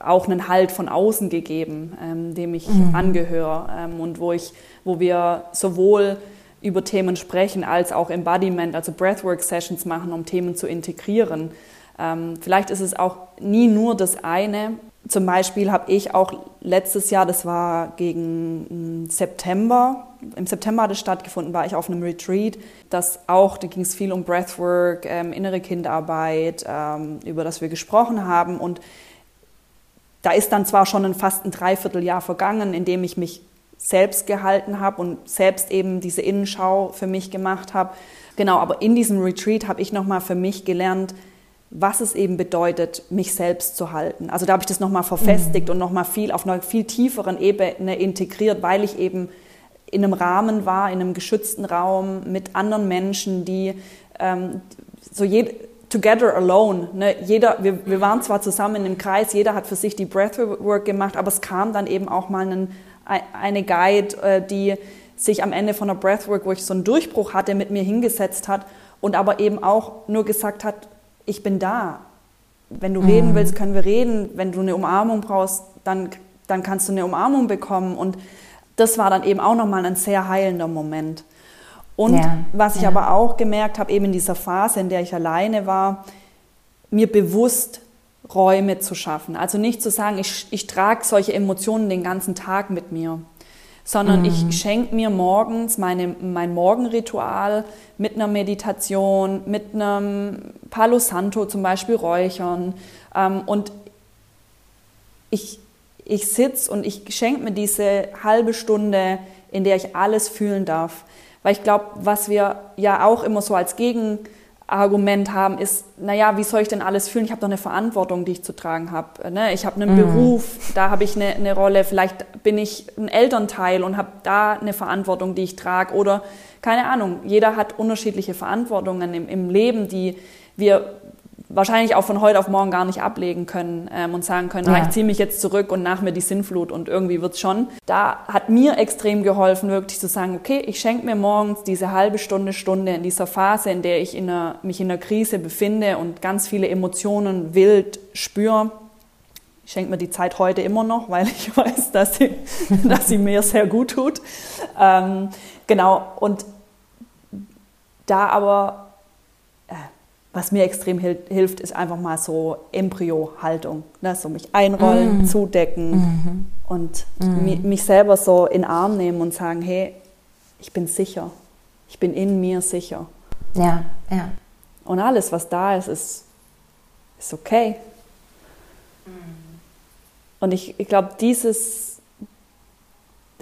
auch einen Halt von außen gegeben, ähm, dem ich mhm. angehöre ähm, und wo ich, wo wir sowohl über Themen sprechen als auch Embodiment, also Breathwork Sessions machen, um Themen zu integrieren. Ähm, vielleicht ist es auch nie nur das eine. Zum Beispiel habe ich auch letztes Jahr, das war gegen September, im September hat es stattgefunden, war ich auf einem Retreat, das auch, da ging es viel um Breathwork, ähm, innere Kindarbeit, ähm, über das wir gesprochen haben. Und da ist dann zwar schon ein, fast ein Dreivierteljahr vergangen, in dem ich mich selbst gehalten habe und selbst eben diese Innenschau für mich gemacht habe. Genau, aber in diesem Retreat habe ich nochmal für mich gelernt, was es eben bedeutet, mich selbst zu halten. Also da habe ich das nochmal verfestigt mhm. und nochmal viel auf einer viel tieferen Ebene integriert, weil ich eben in einem Rahmen war, in einem geschützten Raum mit anderen Menschen, die ähm, so jed together alone. Ne? Jeder, wir, wir waren zwar zusammen im Kreis, jeder hat für sich die Breathwork gemacht, aber es kam dann eben auch mal einen, eine Guide, äh, die sich am Ende von der Breathwork, wo ich so einen Durchbruch hatte, mit mir hingesetzt hat und aber eben auch nur gesagt hat, ich bin da. Wenn du mhm. reden willst, können wir reden. Wenn du eine Umarmung brauchst, dann, dann kannst du eine Umarmung bekommen. Und das war dann eben auch nochmal ein sehr heilender Moment. Und ja, was ich ja. aber auch gemerkt habe, eben in dieser Phase, in der ich alleine war, mir bewusst Räume zu schaffen. Also nicht zu sagen, ich, ich trage solche Emotionen den ganzen Tag mit mir, sondern mhm. ich schenke mir morgens meine, mein Morgenritual mit einer Meditation, mit einem Palo Santo zum Beispiel räuchern. Ähm, und ich, ich sitze und ich schenke mir diese halbe Stunde, in der ich alles fühlen darf. Weil ich glaube, was wir ja auch immer so als Gegen Argument haben, ist, naja, wie soll ich denn alles fühlen? Ich habe doch eine Verantwortung, die ich zu tragen habe. Ne? Ich habe einen mhm. Beruf, da habe ich eine, eine, Rolle, vielleicht bin ich ein Elternteil und habe da eine Verantwortung, die ich trage. Oder keine Ahnung, jeder hat unterschiedliche Verantwortungen im, im Leben, die wir wahrscheinlich auch von heute auf morgen gar nicht ablegen können ähm, und sagen können, ja. ah, ich ziehe mich jetzt zurück und nach mir die Sinnflut und irgendwie wird's schon. Da hat mir extrem geholfen, wirklich zu sagen, okay, ich schenke mir morgens diese halbe Stunde, Stunde in dieser Phase, in der ich in einer, mich in einer Krise befinde und ganz viele Emotionen wild spüre. Ich schenke mir die Zeit heute immer noch, weil ich weiß, dass sie, dass sie mir sehr gut tut. Ähm, genau, und da aber was mir extrem hilft, ist einfach mal so Embryo-Haltung. Ne? So mich einrollen, mm. zudecken mm und mm. mich selber so in den Arm nehmen und sagen, hey, ich bin sicher. Ich bin in mir sicher. Ja, ja. Und alles, was da ist, ist, ist okay. Mm. Und ich, ich glaube, dieses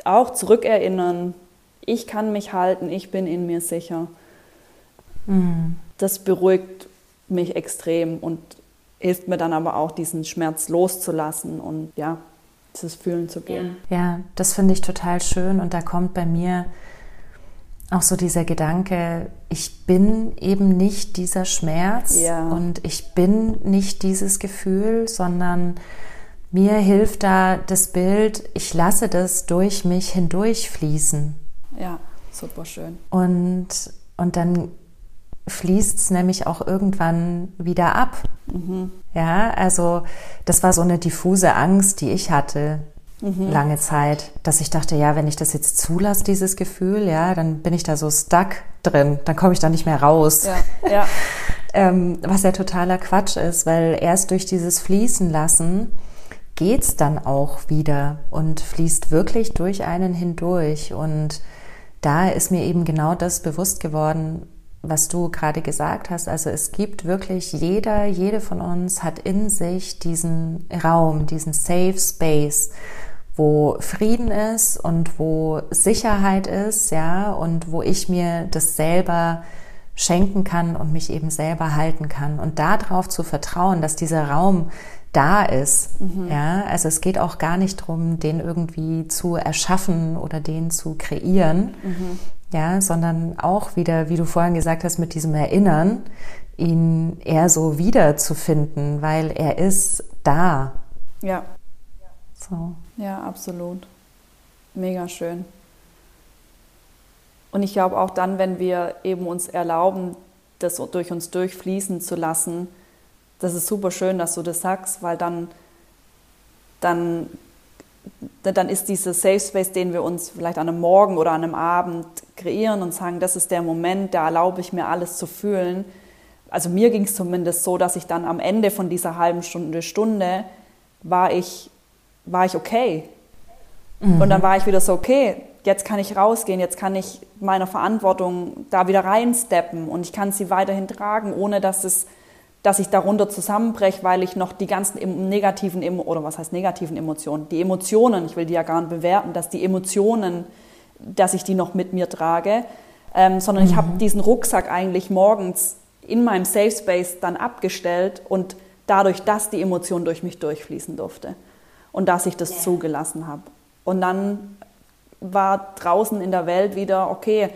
auch zurückerinnern, ich kann mich halten, ich bin in mir sicher. Mm das beruhigt mich extrem und hilft mir dann aber auch, diesen Schmerz loszulassen und ja, dieses Fühlen zu gehen. Ja, das finde ich total schön und da kommt bei mir auch so dieser Gedanke, ich bin eben nicht dieser Schmerz ja. und ich bin nicht dieses Gefühl, sondern mir hilft da das Bild, ich lasse das durch mich hindurchfließen. Ja, super schön. Und, und dann fließt es nämlich auch irgendwann wieder ab. Mhm. Ja, also das war so eine diffuse Angst, die ich hatte mhm. lange Zeit, dass ich dachte, ja, wenn ich das jetzt zulasse, dieses Gefühl, ja, dann bin ich da so stuck drin, dann komme ich da nicht mehr raus. Ja, ja. ähm, was ja totaler Quatsch ist, weil erst durch dieses Fließen lassen geht's dann auch wieder und fließt wirklich durch einen hindurch und da ist mir eben genau das bewusst geworden, was du gerade gesagt hast. Also es gibt wirklich jeder, jede von uns hat in sich diesen Raum, diesen Safe Space, wo Frieden ist und wo Sicherheit ist, ja, und wo ich mir das selber schenken kann und mich eben selber halten kann und darauf zu vertrauen, dass dieser Raum da ist. Mhm. Ja, also es geht auch gar nicht darum, den irgendwie zu erschaffen oder den zu kreieren, mhm ja, sondern auch wieder, wie du vorhin gesagt hast, mit diesem Erinnern, ihn eher so wiederzufinden, weil er ist da. Ja. So. Ja, absolut. Mega schön. Und ich glaube auch dann, wenn wir eben uns erlauben, das durch uns durchfließen zu lassen, das ist super schön, dass du das sagst, weil dann, dann dann ist dieser Safe Space, den wir uns vielleicht an einem Morgen oder an einem Abend kreieren und sagen, das ist der Moment, da erlaube ich mir alles zu fühlen. Also mir ging es zumindest so, dass ich dann am Ende von dieser halben Stunde, Stunde, war ich, war ich okay. Mhm. Und dann war ich wieder so, okay, jetzt kann ich rausgehen, jetzt kann ich meiner Verantwortung da wieder reinsteppen und ich kann sie weiterhin tragen, ohne dass es dass ich darunter zusammenbreche, weil ich noch die ganzen negativen, oder was heißt negativen Emotionen, die Emotionen, ich will die ja gar nicht bewerten, dass die Emotionen, dass ich die noch mit mir trage, ähm, sondern mhm. ich habe diesen Rucksack eigentlich morgens in meinem Safe Space dann abgestellt und dadurch, dass die Emotion durch mich durchfließen durfte und dass ich das yeah. zugelassen habe. Und dann war draußen in der Welt wieder, okay,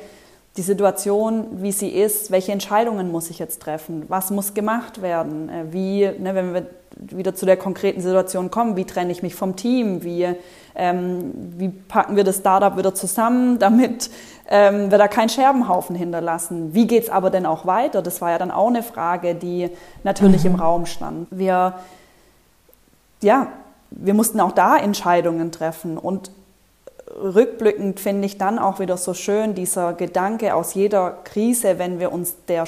die Situation, wie sie ist, welche Entscheidungen muss ich jetzt treffen, was muss gemacht werden, äh, wie, ne, wenn wir wieder zu der konkreten Situation kommen, wie trenne ich mich vom Team, wie, ähm, wie packen wir das Startup wieder zusammen, damit ähm, wir da keinen Scherbenhaufen hinterlassen. Wie geht's aber denn auch weiter? Das war ja dann auch eine Frage, die natürlich mhm. im Raum stand. Wir, ja, wir mussten auch da Entscheidungen treffen und rückblickend finde ich dann auch wieder so schön dieser Gedanke aus jeder Krise, wenn wir uns der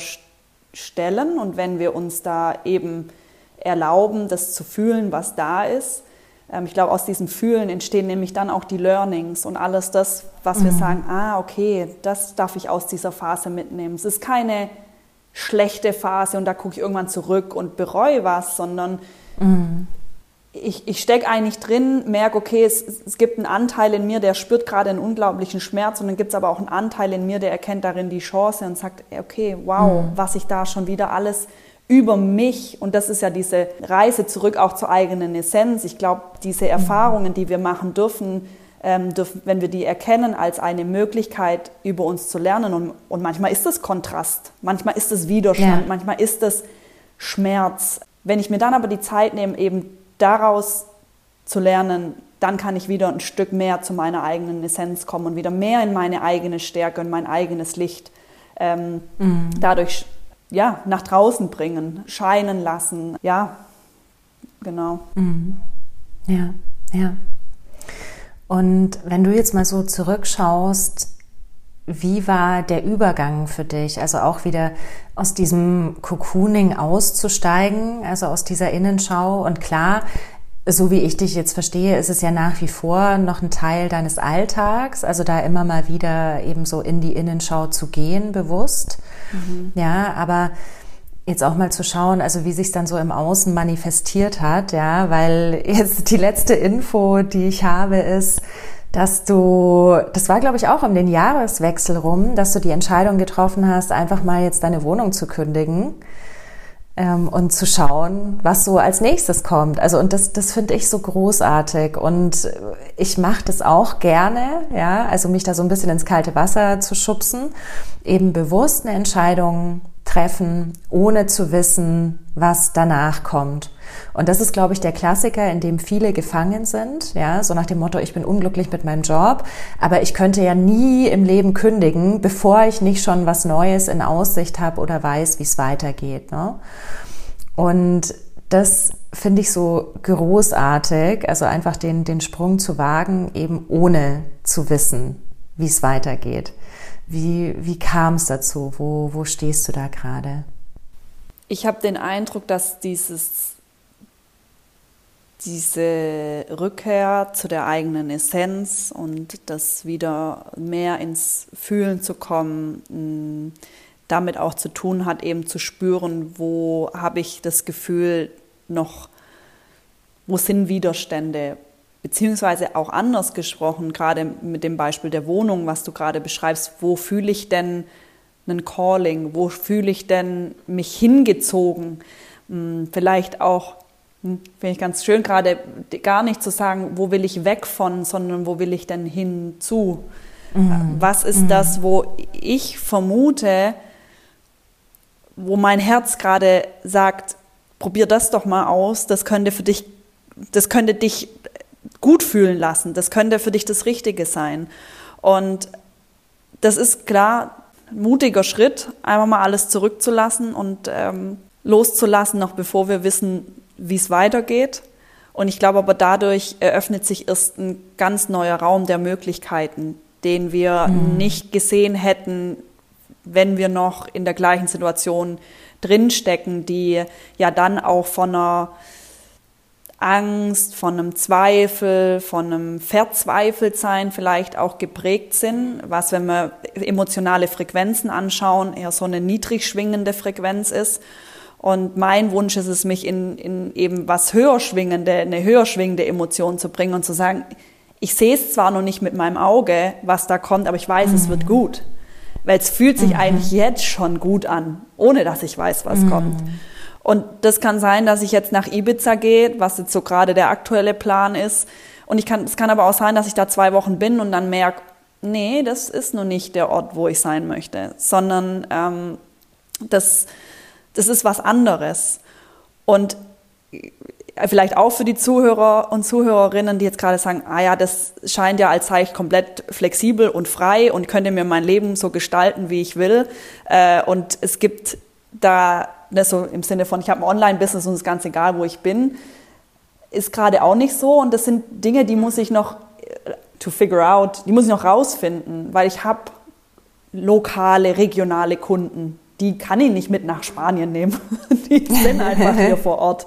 stellen und wenn wir uns da eben erlauben, das zu fühlen, was da ist, Ähm, ich glaube, aus diesem Fühlen entstehen nämlich dann auch die Learnings und alles das, was mhm. wir sagen, ah, okay, das darf ich aus dieser Phase mitnehmen. Es ist keine schlechte Phase und da gucke ich irgendwann zurück und bereue was, sondern mhm. Ich, ich stecke eigentlich drin, merke, okay, es, es gibt einen Anteil in mir, der spürt gerade einen unglaublichen Schmerz und dann gibt es aber auch einen Anteil in mir, der erkennt darin die Chance und sagt, okay, wow, mhm. was ich da schon wieder alles über mich und das ist ja diese Reise zurück auch zur eigenen Essenz. Ich glaube, diese Erfahrungen, die wir machen dürfen, ähm, dürfen, wenn wir die erkennen als eine Möglichkeit, über uns zu lernen. Und, und manchmal ist es Kontrast, manchmal ist es Widerstand, ja. manchmal ist es Schmerz. Wenn ich mir dann aber die Zeit nehme, eben daraus zu lernen, dann kann ich wieder ein Stück mehr zu meiner eigenen Essenz kommen und wieder mehr in meine eigene Stärke und mein eigenes Licht ähm, mhm. dadurch ja, nach draußen bringen, scheinen lassen. Ja, genau. Mhm. Ja, ja. Und wenn du jetzt mal so zurückschaust, wie war der Übergang für dich? Also auch wieder aus diesem Cocooning auszusteigen, also aus dieser Innenschau. Und klar, so wie ich dich jetzt verstehe, ist es ja nach wie vor noch ein Teil deines Alltags, also da immer mal wieder eben so in die Innenschau zu gehen, bewusst. Mhm. Ja, aber jetzt auch mal zu schauen, also wie sich dann so im Außen manifestiert hat, ja, weil jetzt die letzte Info, die ich habe, ist, dass du, das war glaube ich auch um den Jahreswechsel rum, dass du die Entscheidung getroffen hast, einfach mal jetzt deine Wohnung zu kündigen ähm, und zu schauen, was so als nächstes kommt. Also und das, das finde ich so großartig und ich mache das auch gerne, ja, also mich da so ein bisschen ins kalte Wasser zu schubsen, eben bewusst eine Entscheidung treffen, ohne zu wissen, was danach kommt. Und das ist, glaube ich, der Klassiker, in dem viele gefangen sind, ja, so nach dem Motto, ich bin unglücklich mit meinem Job, aber ich könnte ja nie im Leben kündigen, bevor ich nicht schon was Neues in Aussicht habe oder weiß, wie es weitergeht. Ne? Und das finde ich so großartig, also einfach den, den Sprung zu wagen, eben ohne zu wissen, wie es weitergeht. Wie, wie kam es dazu? Wo, wo stehst du da gerade? Ich habe den Eindruck, dass dieses, diese Rückkehr zu der eigenen Essenz und das wieder mehr ins Fühlen zu kommen, mm, damit auch zu tun hat, eben zu spüren, wo habe ich das Gefühl noch, wo sind Widerstände, Beziehungsweise auch anders gesprochen, gerade mit dem Beispiel der Wohnung, was du gerade beschreibst, wo fühle ich denn einen Calling, wo fühle ich denn mich hingezogen? Hm, vielleicht auch, finde ich ganz schön, gerade gar nicht zu sagen, wo will ich weg von, sondern wo will ich denn hinzu? Mhm. Was ist mhm. das, wo ich vermute, wo mein Herz gerade sagt, probier das doch mal aus, das könnte für dich, das könnte dich gut fühlen lassen. Das könnte für dich das Richtige sein. Und das ist klar ein mutiger Schritt, einfach mal alles zurückzulassen und ähm, loszulassen, noch bevor wir wissen, wie es weitergeht. Und ich glaube aber dadurch eröffnet sich erst ein ganz neuer Raum der Möglichkeiten, den wir mhm. nicht gesehen hätten, wenn wir noch in der gleichen Situation drinstecken, die ja dann auch von einer Angst, von einem Zweifel, von einem Verzweifeltsein vielleicht auch geprägt sind, was, wenn wir emotionale Frequenzen anschauen, eher so eine niedrig schwingende Frequenz ist. Und mein Wunsch ist es, mich in, in eben was höher schwingende, eine höher schwingende Emotion zu bringen und zu sagen, ich sehe es zwar noch nicht mit meinem Auge, was da kommt, aber ich weiß, mhm. es wird mhm. gut. Weil es fühlt sich mhm. eigentlich jetzt schon gut an, ohne dass ich weiß, was mhm. kommt. Und das kann sein, dass ich jetzt nach Ibiza gehe, was jetzt so gerade der aktuelle Plan ist. Und ich kann, es kann aber auch sein, dass ich da zwei Wochen bin und dann merke, nee, das ist noch nicht der Ort, wo ich sein möchte, sondern ähm, das, das ist was anderes. Und vielleicht auch für die Zuhörer und Zuhörerinnen, die jetzt gerade sagen, ah ja, das scheint ja, als sei ich komplett flexibel und frei und könnte mir mein Leben so gestalten, wie ich will. Äh, und es gibt da ne, so im Sinne von, ich habe ein Online-Business und es ist ganz egal, wo ich bin, ist gerade auch nicht so. Und das sind Dinge, die muss ich noch äh, to figure out, die muss ich noch rausfinden, weil ich habe lokale, regionale Kunden. Die kann ich nicht mit nach Spanien nehmen. Die sind einfach hier vor Ort.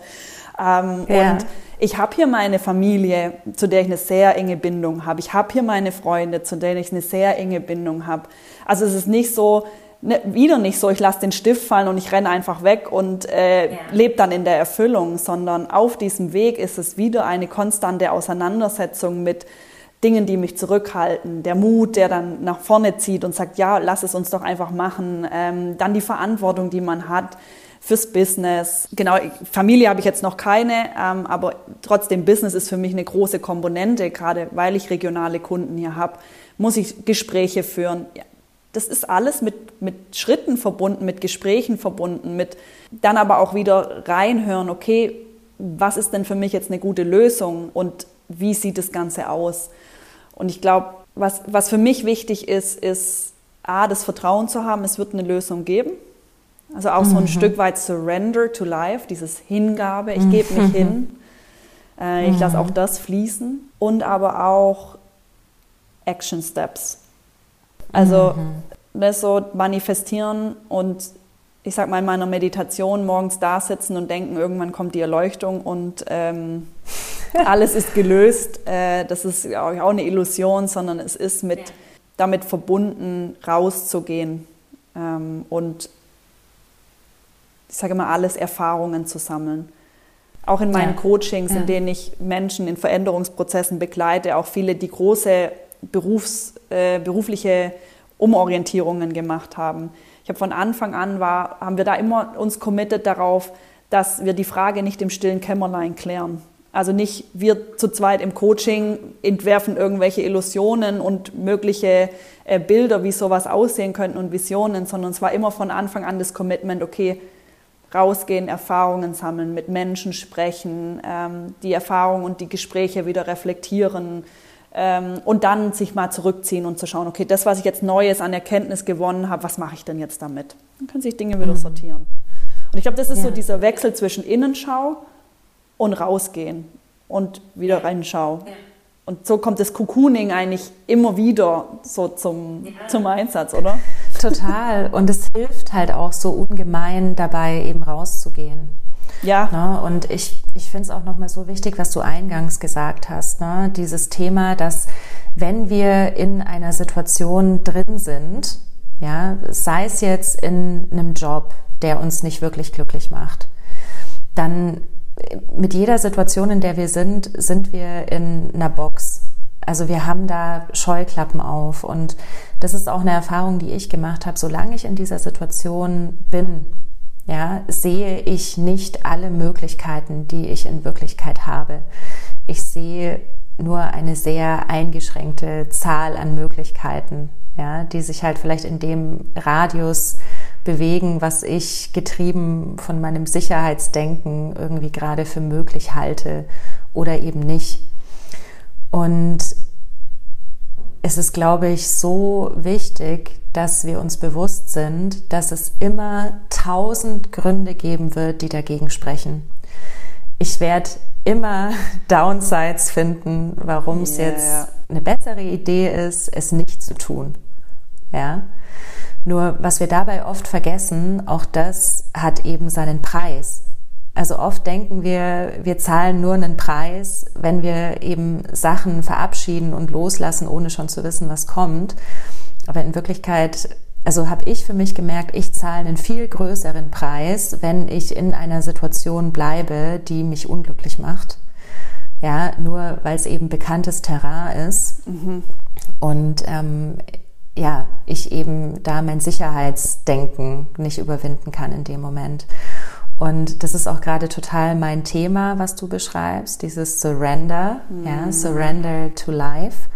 Ähm, ja. Und ich habe hier meine Familie, zu der ich eine sehr enge Bindung habe. Ich habe hier meine Freunde, zu denen ich eine sehr enge Bindung habe. Also es ist nicht so, ne, wieder nicht so, ich lasse den Stift fallen und ich renne einfach weg und äh, ja. lebe dann in der Erfüllung, sondern auf diesem Weg ist es wieder eine konstante Auseinandersetzung mit Dingen, die mich zurückhalten, der Mut, der dann nach vorne zieht und sagt, ja, lass es uns doch einfach machen, ähm, dann die Verantwortung, die man hat fürs Business. Genau, Familie habe ich jetzt noch keine, ähm, aber trotzdem Business ist für mich eine große Komponente, gerade weil ich regionale Kunden hier habe, muss ich Gespräche führen. Ja, das ist alles mit, mit Schritten verbunden, mit Gesprächen verbunden, mit dann aber auch wieder reinhören, okay, was ist denn für mich jetzt eine gute Lösung und wie sieht das Ganze aus? Und ich glaube, was, was für mich wichtig ist, ist A, das Vertrauen zu haben, es wird eine Lösung geben. Also auch mhm. so ein mhm. Stück weit Surrender to Life, dieses Hingabe, ich gebe mich mhm. hin, äh, ich lasse mhm. auch das fließen. Und aber auch Action Steps. Also mhm. das so manifestieren und ich sag mal in meiner Meditation morgens da sitzen und denken, irgendwann kommt die Erleuchtung und ähm, alles ist gelöst. Äh, das ist auch eine Illusion, sondern es ist mit, damit verbunden, rauszugehen ähm, und ich sage immer, alles Erfahrungen zu sammeln. Auch in meinen ja. Coachings, in denen ich Menschen in Veränderungsprozessen begleite, auch viele, die große Berufs, äh, berufliche Umorientierungen gemacht haben. Ich habe von Anfang an war, haben wir da immer uns committed darauf, dass wir die Frage nicht im stillen Kämmerlein klären. Also nicht wir zu zweit im Coaching entwerfen irgendwelche Illusionen und mögliche äh, Bilder, wie sowas aussehen könnten und Visionen, sondern es war immer von Anfang an das Commitment, okay, rausgehen, Erfahrungen sammeln, mit Menschen sprechen, ähm, die Erfahrungen und die Gespräche wieder reflektieren, ähm, und dann sich mal zurückziehen und zu schauen, okay, das, was ich jetzt Neues an Erkenntnis gewonnen habe, was mache ich denn jetzt damit? Dann können sich Dinge wieder mhm. sortieren. Und ich glaube, das ist ja. so dieser Wechsel zwischen Innenschau und rausgehen und wieder reinschauen. Ja. Und so kommt das Cocooning eigentlich immer wieder so zum, ja. zum Einsatz, oder? Total. Und es hilft halt auch so ungemein dabei, eben rauszugehen. Ja. Ne? Und ich, ich finde es auch nochmal so wichtig, was du eingangs gesagt hast. Ne? Dieses Thema, dass wenn wir in einer Situation drin sind, ja, sei es jetzt in einem Job, der uns nicht wirklich glücklich macht, dann mit jeder Situation, in der wir sind, sind wir in einer Box. Also wir haben da Scheuklappen auf und das ist auch eine Erfahrung, die ich gemacht habe. Solange ich in dieser Situation bin ja, sehe ich nicht alle Möglichkeiten, die ich in Wirklichkeit habe. Ich sehe nur eine sehr eingeschränkte Zahl an Möglichkeiten, ja, die sich halt vielleicht in dem Radius bewegen, was ich getrieben von meinem Sicherheitsdenken irgendwie gerade für möglich halte oder eben nicht. Und es ist, glaube ich, so wichtig, dass wir uns bewusst sind, dass es immer tausend Gründe geben wird, die dagegen sprechen. Ich werde immer Downsides finden, warum es yeah. jetzt eine bessere Idee ist, es nicht zu tun. Ja. Nur was wir dabei oft vergessen, auch das hat eben seinen Preis. Also oft denken wir, wir zahlen nur einen Preis, wenn wir eben Sachen verabschieden und loslassen, ohne schon zu wissen, was kommt. Aber in Wirklichkeit, also habe ich für mich gemerkt, ich zahle einen viel größeren Preis, wenn ich in einer Situation bleibe, die mich unglücklich macht. Ja, nur weil es eben bekanntes Terrain ist. Mhm. Und ähm, ja, ich eben da mein Sicherheitsdenken nicht überwinden kann in dem Moment. Und das ist auch gerade total mein Thema, was du beschreibst, dieses Surrender, mhm. ja, Surrender to Life.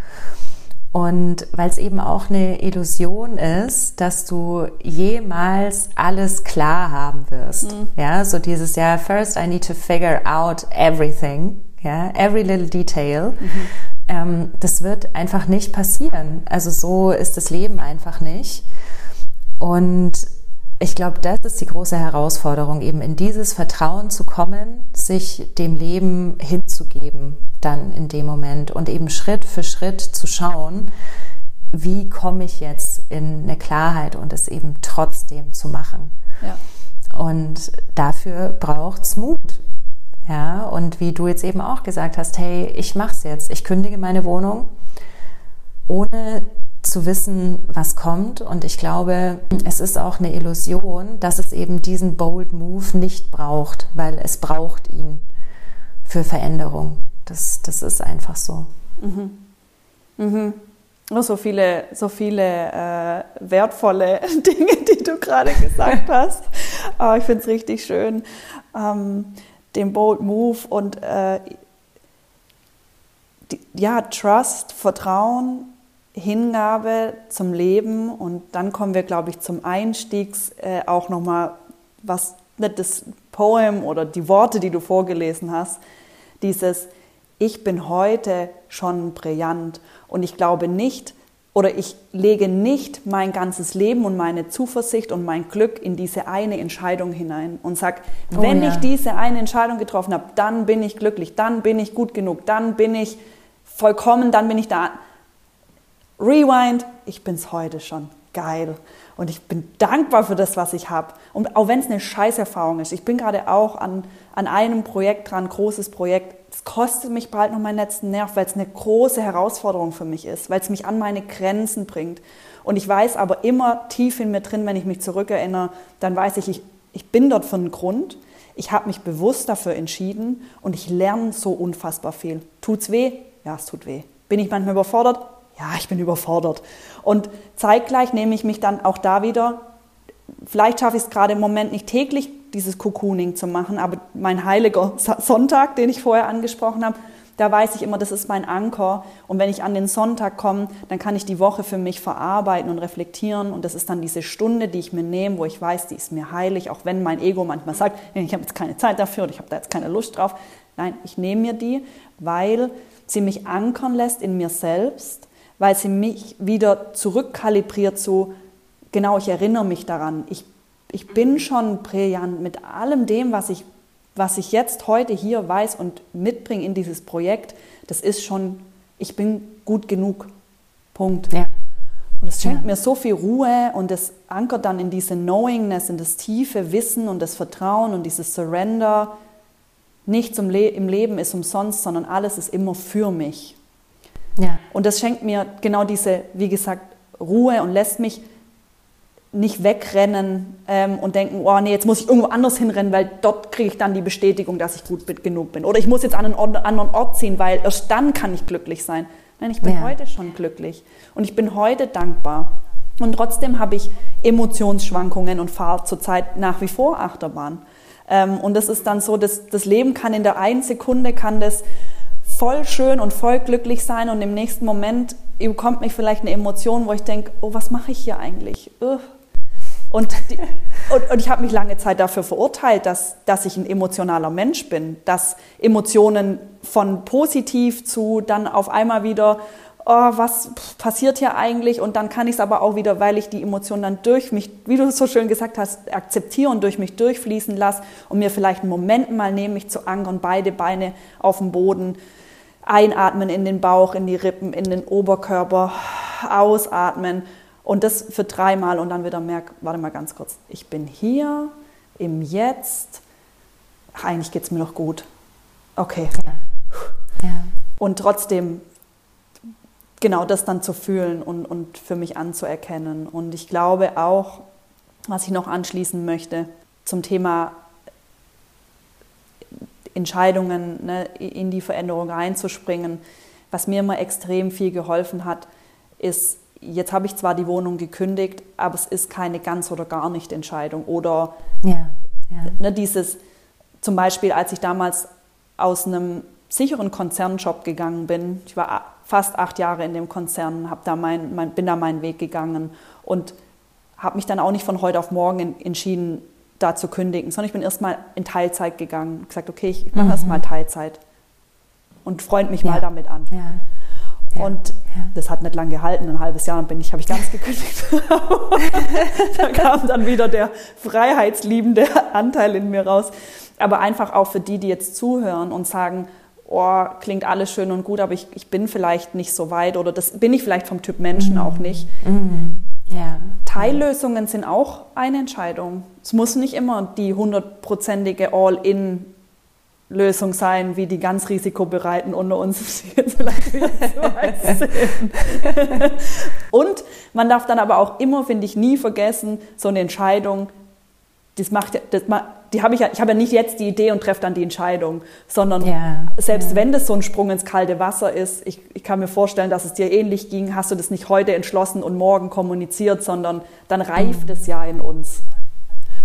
Und weil es eben auch eine Illusion ist, dass du jemals alles klar haben wirst. Mhm. Ja, so dieses ja, first I need to figure out everything, ja, every little detail. Mhm. Ähm, das wird einfach nicht passieren. Also so ist das Leben einfach nicht. Und ich glaube, das ist die große Herausforderung, eben in dieses Vertrauen zu kommen, sich dem Leben hinzugeben, dann in dem Moment und eben Schritt für Schritt zu schauen, wie komme ich jetzt in eine Klarheit und es eben trotzdem zu machen. Ja. Und dafür braucht es Mut. Ja, und wie du jetzt eben auch gesagt hast, hey, ich mach's jetzt. Ich kündige meine Wohnung, ohne zu wissen, was kommt. Und ich glaube, es ist auch eine Illusion, dass es eben diesen Bold Move nicht braucht, weil es braucht ihn für Veränderung. Das, das ist einfach so. Mhm. Mhm. So viele, so viele äh, wertvolle Dinge, die du gerade gesagt hast. Aber ich finde es richtig schön. Ähm, den Bold Move und äh, die, ja, Trust, Vertrauen, Hingabe zum Leben und dann kommen wir, glaube ich, zum Einstiegs äh, auch nochmal, was nicht das Poem oder die Worte, die du vorgelesen hast, dieses Ich bin heute schon brillant und ich glaube nicht, oder ich lege nicht mein ganzes Leben und meine Zuversicht und mein Glück in diese eine Entscheidung hinein und sage, oh, wenn ja. ich diese eine Entscheidung getroffen habe, dann bin ich glücklich, dann bin ich gut genug, dann bin ich vollkommen, dann bin ich da. Rewind, ich bin es heute schon. Geil. Und ich bin dankbar für das, was ich habe. Und auch wenn es eine Scheißerfahrung ist. Ich bin gerade auch an, an einem Projekt dran, großes Projekt es kostet mich bald noch meinen letzten Nerv, weil es eine große Herausforderung für mich ist, weil es mich an meine Grenzen bringt. Und ich weiß aber immer tief in mir drin, wenn ich mich zurückerinnere, dann weiß ich, ich, ich bin dort für einen Grund. Ich habe mich bewusst dafür entschieden und ich lerne so unfassbar viel. Tut's weh? Ja, es tut weh. Bin ich manchmal überfordert? Ja, ich bin überfordert. Und zeitgleich nehme ich mich dann auch da wieder, vielleicht schaffe ich es gerade im Moment nicht täglich dieses Cocooning zu machen. Aber mein heiliger Sonntag, den ich vorher angesprochen habe, da weiß ich immer, das ist mein Anker. Und wenn ich an den Sonntag komme, dann kann ich die Woche für mich verarbeiten und reflektieren. Und das ist dann diese Stunde, die ich mir nehme, wo ich weiß, die ist mir heilig, auch wenn mein Ego manchmal sagt, ich habe jetzt keine Zeit dafür oder ich habe da jetzt keine Lust drauf. Nein, ich nehme mir die, weil sie mich ankern lässt in mir selbst, weil sie mich wieder zurückkalibriert zu, genau, ich erinnere mich daran, ich ich bin schon brillant mit allem dem, was ich, was ich jetzt heute hier weiß und mitbringe in dieses Projekt. Das ist schon, ich bin gut genug. Punkt. Ja. Und es schenkt ja. mir so viel Ruhe und es ankert dann in diese Knowingness, in das tiefe Wissen und das Vertrauen und dieses Surrender. Nichts im, Le im Leben ist umsonst, sondern alles ist immer für mich. Ja. Und das schenkt mir genau diese, wie gesagt, Ruhe und lässt mich nicht wegrennen ähm, und denken, oh nee, jetzt muss ich irgendwo anders hinrennen, weil dort kriege ich dann die Bestätigung, dass ich gut genug bin. Oder ich muss jetzt an einen Ort, anderen Ort ziehen, weil erst dann kann ich glücklich sein. Nein, ich bin ja. heute schon glücklich und ich bin heute dankbar. Und trotzdem habe ich Emotionsschwankungen und fahre zurzeit nach wie vor Achterbahn. Ähm, und das ist dann so, dass das Leben kann in der einen Sekunde kann das voll schön und voll glücklich sein und im nächsten Moment bekommt mich vielleicht eine Emotion, wo ich denke, oh, was mache ich hier eigentlich? Ugh und, die, und, und, ich habe mich lange Zeit dafür verurteilt, dass, dass ich ein emotionaler Mensch bin, dass Emotionen von positiv zu dann auf einmal wieder, oh, was passiert hier eigentlich? Und dann kann ich es aber auch wieder, weil ich die Emotionen dann durch mich, wie du es so schön gesagt hast, akzeptieren, durch mich durchfließen lasse und mir vielleicht einen Moment mal nehme, mich zu ankern, beide Beine auf dem Boden, einatmen in den Bauch, in die Rippen, in den Oberkörper, ausatmen und das für dreimal und dann wieder merke, warte mal ganz kurz, ich bin hier im Jetzt. Ach, eigentlich geht es mir noch gut. Okay. Ja. Ja. Und trotzdem genau das dann zu fühlen und, und für mich anzuerkennen. Und ich glaube auch, was ich noch anschließen möchte zum Thema Entscheidungen ne, in die Veränderung reinzuspringen, was mir immer extrem viel geholfen hat, ist jetzt habe ich zwar die Wohnung gekündigt, aber es ist keine ganz oder gar nicht Entscheidung. Oder ja, ja. Ne, dieses, zum Beispiel, als ich damals aus einem sicheren Konzernjob gegangen bin, ich war fast acht Jahre in dem Konzern, hab da mein, mein, bin da meinen Weg gegangen und habe mich dann auch nicht von heute auf morgen entschieden, da zu kündigen, sondern ich bin erstmal in Teilzeit gegangen, gesagt, okay, ich mache mhm. erstmal Teilzeit und freund mich ja. mal damit an. Ja. Und ja. das hat nicht lange gehalten, ein halbes Jahr, dann bin ich, habe ich ganz gekündigt. da kam dann wieder der freiheitsliebende Anteil in mir raus. Aber einfach auch für die, die jetzt zuhören und sagen, oh, klingt alles schön und gut, aber ich, ich bin vielleicht nicht so weit oder das bin ich vielleicht vom Typ Menschen mhm. auch nicht. Mhm. Ja. Teillösungen sind auch eine Entscheidung. Es muss nicht immer die hundertprozentige All-in Lösung sein, wie die ganz risikobereiten unter uns. Und man darf dann aber auch immer, finde ich, nie vergessen, so eine Entscheidung, das macht, das, die habe ich, ja, ich habe ja nicht jetzt die Idee und treffe dann die Entscheidung, sondern ja, selbst ja. wenn das so ein Sprung ins kalte Wasser ist, ich, ich kann mir vorstellen, dass es dir ähnlich ging, hast du das nicht heute entschlossen und morgen kommuniziert, sondern dann reift es ja in uns.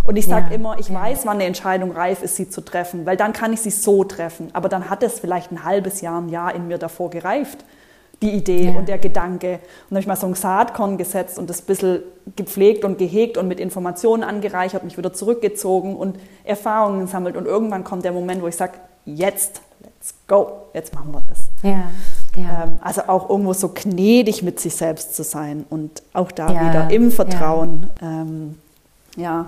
Und ich sage ja, immer, ich weiß, wann eine Entscheidung reif ist, sie zu treffen, weil dann kann ich sie so treffen. Aber dann hat es vielleicht ein halbes Jahr, ein Jahr in mir davor gereift, die Idee ja. und der Gedanke. Und dann habe ich mal so ein Saatkorn gesetzt und das ein bisschen gepflegt und gehegt und mit Informationen angereichert, mich wieder zurückgezogen und Erfahrungen gesammelt. Und irgendwann kommt der Moment, wo ich sage, jetzt, let's go, jetzt machen wir das. Ja. Ja. Ähm, also auch irgendwo so gnädig mit sich selbst zu sein und auch da ja, wieder im Vertrauen. Ja. Ähm, ja.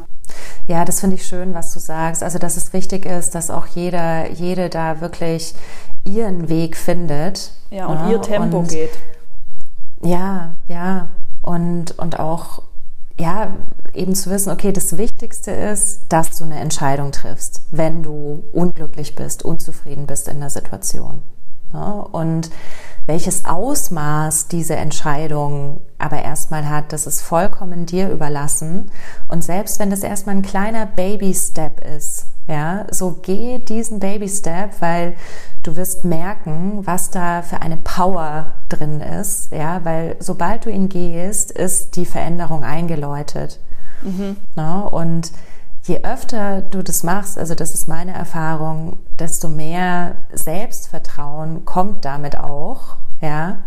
Ja, das finde ich schön, was du sagst. Also, dass es wichtig ist, dass auch jeder, jede da wirklich ihren Weg findet. Ja, und ja, ihr Tempo und, geht. Ja, ja. Und, und auch, ja, eben zu wissen, okay, das Wichtigste ist, dass du eine Entscheidung triffst, wenn du unglücklich bist, unzufrieden bist in der Situation. Ja, und welches Ausmaß diese Entscheidung aber erstmal hat, das ist vollkommen dir überlassen. Und selbst wenn das erstmal ein kleiner Baby-Step ist, ja, so geh diesen Baby-Step, weil du wirst merken, was da für eine Power drin ist, ja, weil sobald du ihn gehst, ist die Veränderung eingeläutet. Mhm. Ja, und je öfter du das machst, also das ist meine Erfahrung, desto mehr Selbstvertrauen kommt damit auch, ja,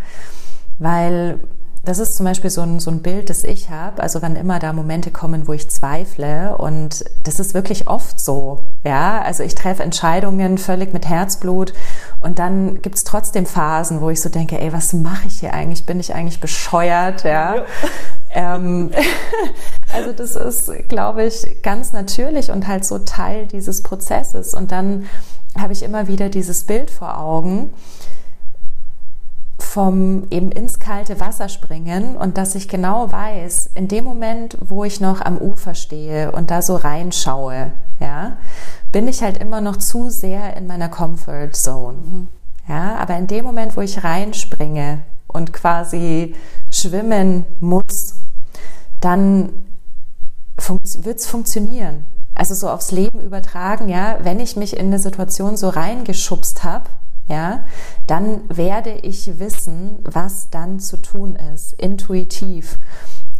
weil das ist zum Beispiel so ein, so ein Bild, das ich habe. Also wann immer da Momente kommen, wo ich zweifle und das ist wirklich oft so. Ja, also ich treffe Entscheidungen völlig mit Herzblut und dann gibt es trotzdem Phasen, wo ich so denke, ey, was mache ich hier eigentlich? Bin ich eigentlich bescheuert? Ja. ja. Ähm, also das ist, glaube ich, ganz natürlich und halt so Teil dieses Prozesses. Und dann habe ich immer wieder dieses Bild vor Augen vom eben ins kalte Wasser springen und dass ich genau weiß, in dem Moment, wo ich noch am Ufer stehe und da so reinschaue, ja, bin ich halt immer noch zu sehr in meiner Comfort Zone. Ja, aber in dem Moment, wo ich reinspringe und quasi schwimmen muss, dann wird es funktionieren. Also so aufs Leben übertragen, ja, wenn ich mich in eine Situation so reingeschubst habe, ja, dann werde ich wissen, was dann zu tun ist, intuitiv.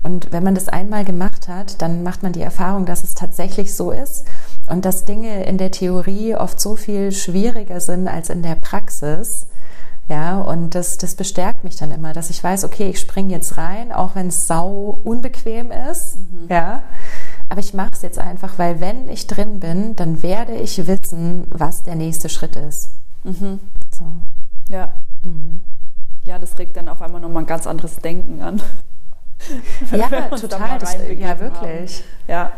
Und wenn man das einmal gemacht hat, dann macht man die Erfahrung, dass es tatsächlich so ist und dass Dinge in der Theorie oft so viel schwieriger sind als in der Praxis. Ja, und das, das bestärkt mich dann immer, dass ich weiß, okay, ich springe jetzt rein, auch wenn es sau unbequem ist. Mhm. Ja, aber ich mache es jetzt einfach, weil wenn ich drin bin, dann werde ich wissen, was der nächste Schritt ist. Mhm. So. Ja. Mhm. Ja, das regt dann auf einmal nochmal ein ganz anderes Denken an. Ja, total. Das, ja, wirklich. Haben. Ja.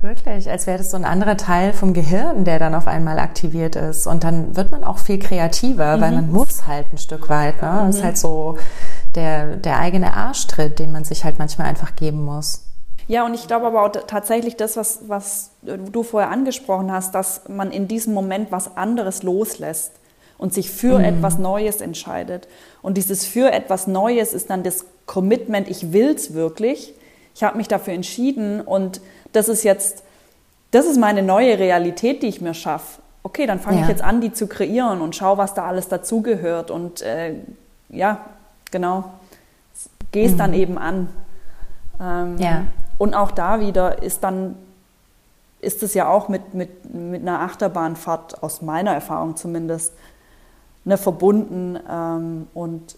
Wirklich, als wäre das so ein anderer Teil vom Gehirn, der dann auf einmal aktiviert ist. Und dann wird man auch viel kreativer, mhm. weil man muss halt ein Stück weit. Ne? Mhm. Das ist halt so der, der eigene Arschtritt, den man sich halt manchmal einfach geben muss. Ja, und ich glaube aber auch tatsächlich das, was, was du vorher angesprochen hast, dass man in diesem Moment was anderes loslässt und sich für mhm. etwas Neues entscheidet. Und dieses für etwas Neues ist dann das Commitment, ich will es wirklich. Ich habe mich dafür entschieden und das ist jetzt, das ist meine neue Realität, die ich mir schaffe. Okay, dann fange ja. ich jetzt an, die zu kreieren und schaue, was da alles dazugehört. Und äh, ja, genau, gehe es mhm. dann eben an. Ähm, ja. Und auch da wieder ist dann ist es ja auch mit, mit, mit einer Achterbahnfahrt, aus meiner Erfahrung zumindest, ne, verbunden ähm, und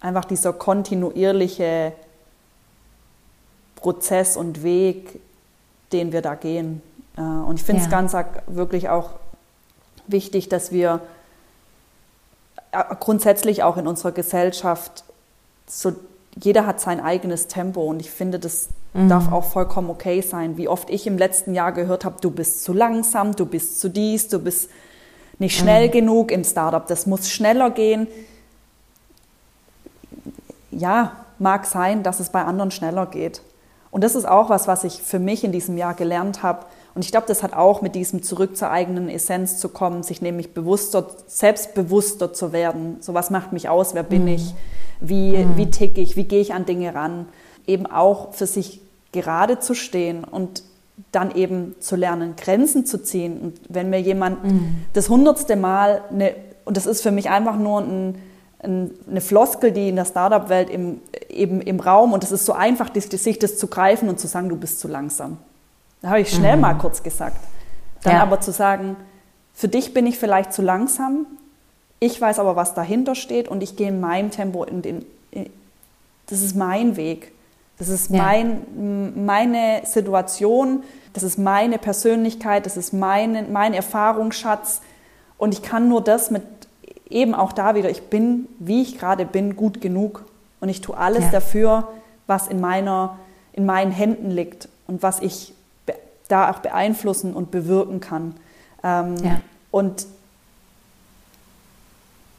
einfach dieser kontinuierliche Prozess und Weg, den wir da gehen. Äh, und ich finde es ja. ganz wirklich auch wichtig, dass wir äh, grundsätzlich auch in unserer Gesellschaft so jeder hat sein eigenes Tempo und ich finde, das mhm. darf auch vollkommen okay sein. Wie oft ich im letzten Jahr gehört habe, du bist zu langsam, du bist zu dies, du bist nicht schnell mhm. genug im Startup, das muss schneller gehen. Ja, mag sein, dass es bei anderen schneller geht. Und das ist auch was, was ich für mich in diesem Jahr gelernt habe Und ich glaube, das hat auch mit diesem zurück zur eigenen Essenz zu kommen, sich nämlich bewusster, selbstbewusster zu werden. So was macht mich aus, wer bin mhm. ich, wie, mhm. wie tick ich, wie gehe ich an Dinge ran. Eben auch für sich gerade zu stehen und dann eben zu lernen, Grenzen zu ziehen. Und wenn mir jemand mhm. das hundertste Mal, eine, und das ist für mich einfach nur ein, ein, eine Floskel, die in der Startup-Welt im, eben im Raum, und es ist so einfach, sich das zu greifen und zu sagen, du bist zu langsam. Da habe ich schnell mhm. mal kurz gesagt. Dann ja. aber zu sagen, für dich bin ich vielleicht zu langsam, ich weiß aber, was dahinter steht und ich gehe in meinem Tempo in, in, das ist mein Weg. Das ist ja. mein, meine Situation, das ist meine Persönlichkeit, das ist mein, mein Erfahrungsschatz. Und ich kann nur das mit eben auch da wieder, ich bin, wie ich gerade bin, gut genug. Und ich tue alles ja. dafür, was in, meiner, in meinen Händen liegt und was ich da auch beeinflussen und bewirken kann. Ähm, ja. Und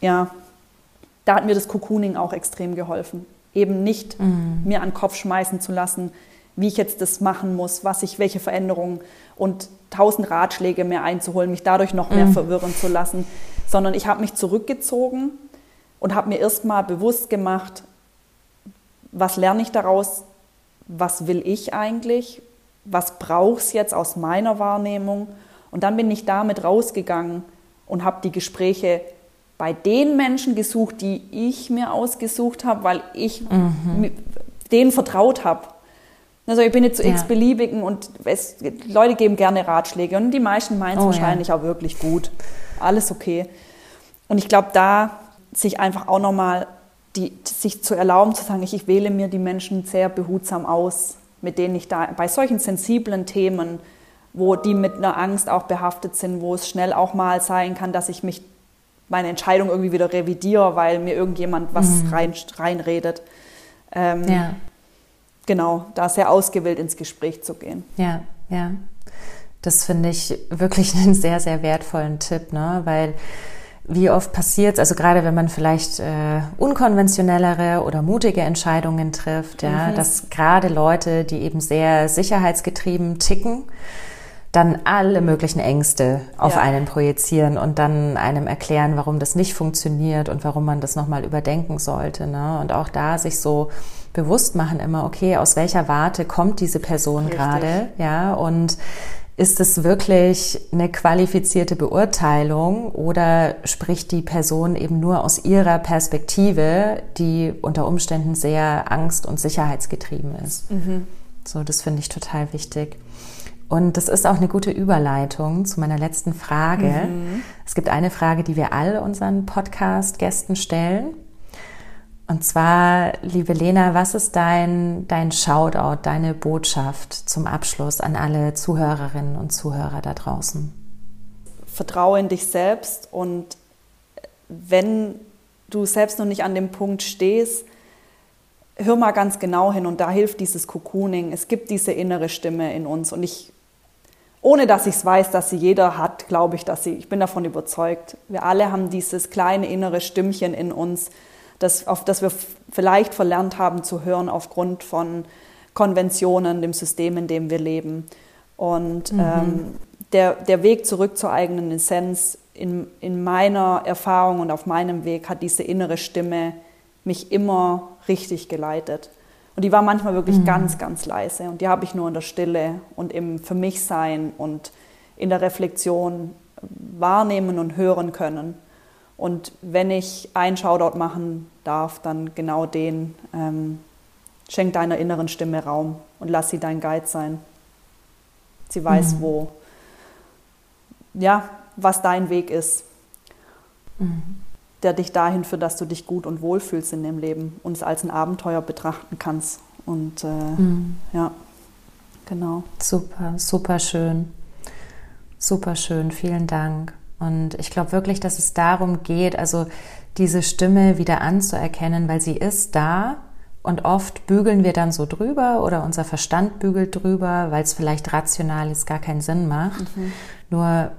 ja, da hat mir das Cocooning auch extrem geholfen. Eben nicht mhm. mir an den Kopf schmeißen zu lassen, wie ich jetzt das machen muss, was ich, welche Veränderungen und tausend Ratschläge mehr einzuholen, mich dadurch noch mehr mhm. verwirren zu lassen, sondern ich habe mich zurückgezogen und habe mir erstmal bewusst gemacht, was lerne ich daraus, was will ich eigentlich, was braucht es jetzt aus meiner Wahrnehmung. Und dann bin ich damit rausgegangen und habe die Gespräche bei den Menschen gesucht, die ich mir ausgesucht habe, weil ich mhm. denen vertraut habe. Also ich bin jetzt zu ja. x-beliebigen und es, Leute geben gerne Ratschläge und die meisten meinen es oh, wahrscheinlich ja. auch wirklich gut. Alles okay. Und ich glaube, da sich einfach auch nochmal die, sich zu erlauben, zu sagen, ich, ich wähle mir die Menschen sehr behutsam aus mit denen ich da bei solchen sensiblen Themen, wo die mit einer Angst auch behaftet sind, wo es schnell auch mal sein kann, dass ich mich meine Entscheidung irgendwie wieder revidiere, weil mir irgendjemand was mhm. rein, reinredet. Ähm, ja. Genau, da sehr ausgewählt ins Gespräch zu gehen. Ja, ja. Das finde ich wirklich einen sehr, sehr wertvollen Tipp, ne? weil wie oft passiert also gerade wenn man vielleicht äh, unkonventionellere oder mutige Entscheidungen trifft, ja, mhm. dass gerade Leute, die eben sehr sicherheitsgetrieben ticken, dann alle möglichen Ängste auf ja. einen projizieren und dann einem erklären, warum das nicht funktioniert und warum man das nochmal überdenken sollte. Ne? Und auch da sich so bewusst machen immer, okay, aus welcher Warte kommt diese Person gerade, ja, und ist es wirklich eine qualifizierte Beurteilung oder spricht die Person eben nur aus ihrer Perspektive, die unter Umständen sehr angst- und sicherheitsgetrieben ist? Mhm. So, das finde ich total wichtig. Und das ist auch eine gute Überleitung zu meiner letzten Frage. Mhm. Es gibt eine Frage, die wir all unseren Podcast-Gästen stellen. Und zwar, liebe Lena, was ist dein, dein Shoutout, deine Botschaft zum Abschluss an alle Zuhörerinnen und Zuhörer da draußen? Vertraue in dich selbst und wenn du selbst noch nicht an dem Punkt stehst, hör mal ganz genau hin und da hilft dieses Cocooning. Es gibt diese innere Stimme in uns und ich, ohne dass ich es weiß, dass sie jeder hat, glaube ich, dass sie, ich bin davon überzeugt. Wir alle haben dieses kleine innere Stimmchen in uns, das, auf das wir vielleicht verlernt haben zu hören aufgrund von Konventionen, dem System, in dem wir leben. Und mhm. ähm, der, der Weg zurück zur eigenen Essenz in, in meiner Erfahrung und auf meinem Weg hat diese innere Stimme mich immer richtig geleitet. Und die war manchmal wirklich mhm. ganz, ganz leise. Und die habe ich nur in der Stille und im Für mich sein und in der Reflexion wahrnehmen und hören können. Und wenn ich einen Shoutout machen darf, dann genau den. Ähm, schenk deiner inneren Stimme Raum und lass sie dein Guide sein. Sie weiß, mhm. wo, ja, was dein Weg ist, mhm. Der dich dahin führt, dass du dich gut und wohl fühlst in dem Leben und es als ein Abenteuer betrachten kannst. Und äh, mhm. ja, genau. Super, super schön. Super schön, vielen Dank. Und ich glaube wirklich, dass es darum geht, also diese Stimme wieder anzuerkennen, weil sie ist da und oft bügeln wir dann so drüber oder unser Verstand bügelt drüber, weil es vielleicht rational jetzt gar keinen Sinn macht. Mhm. Nur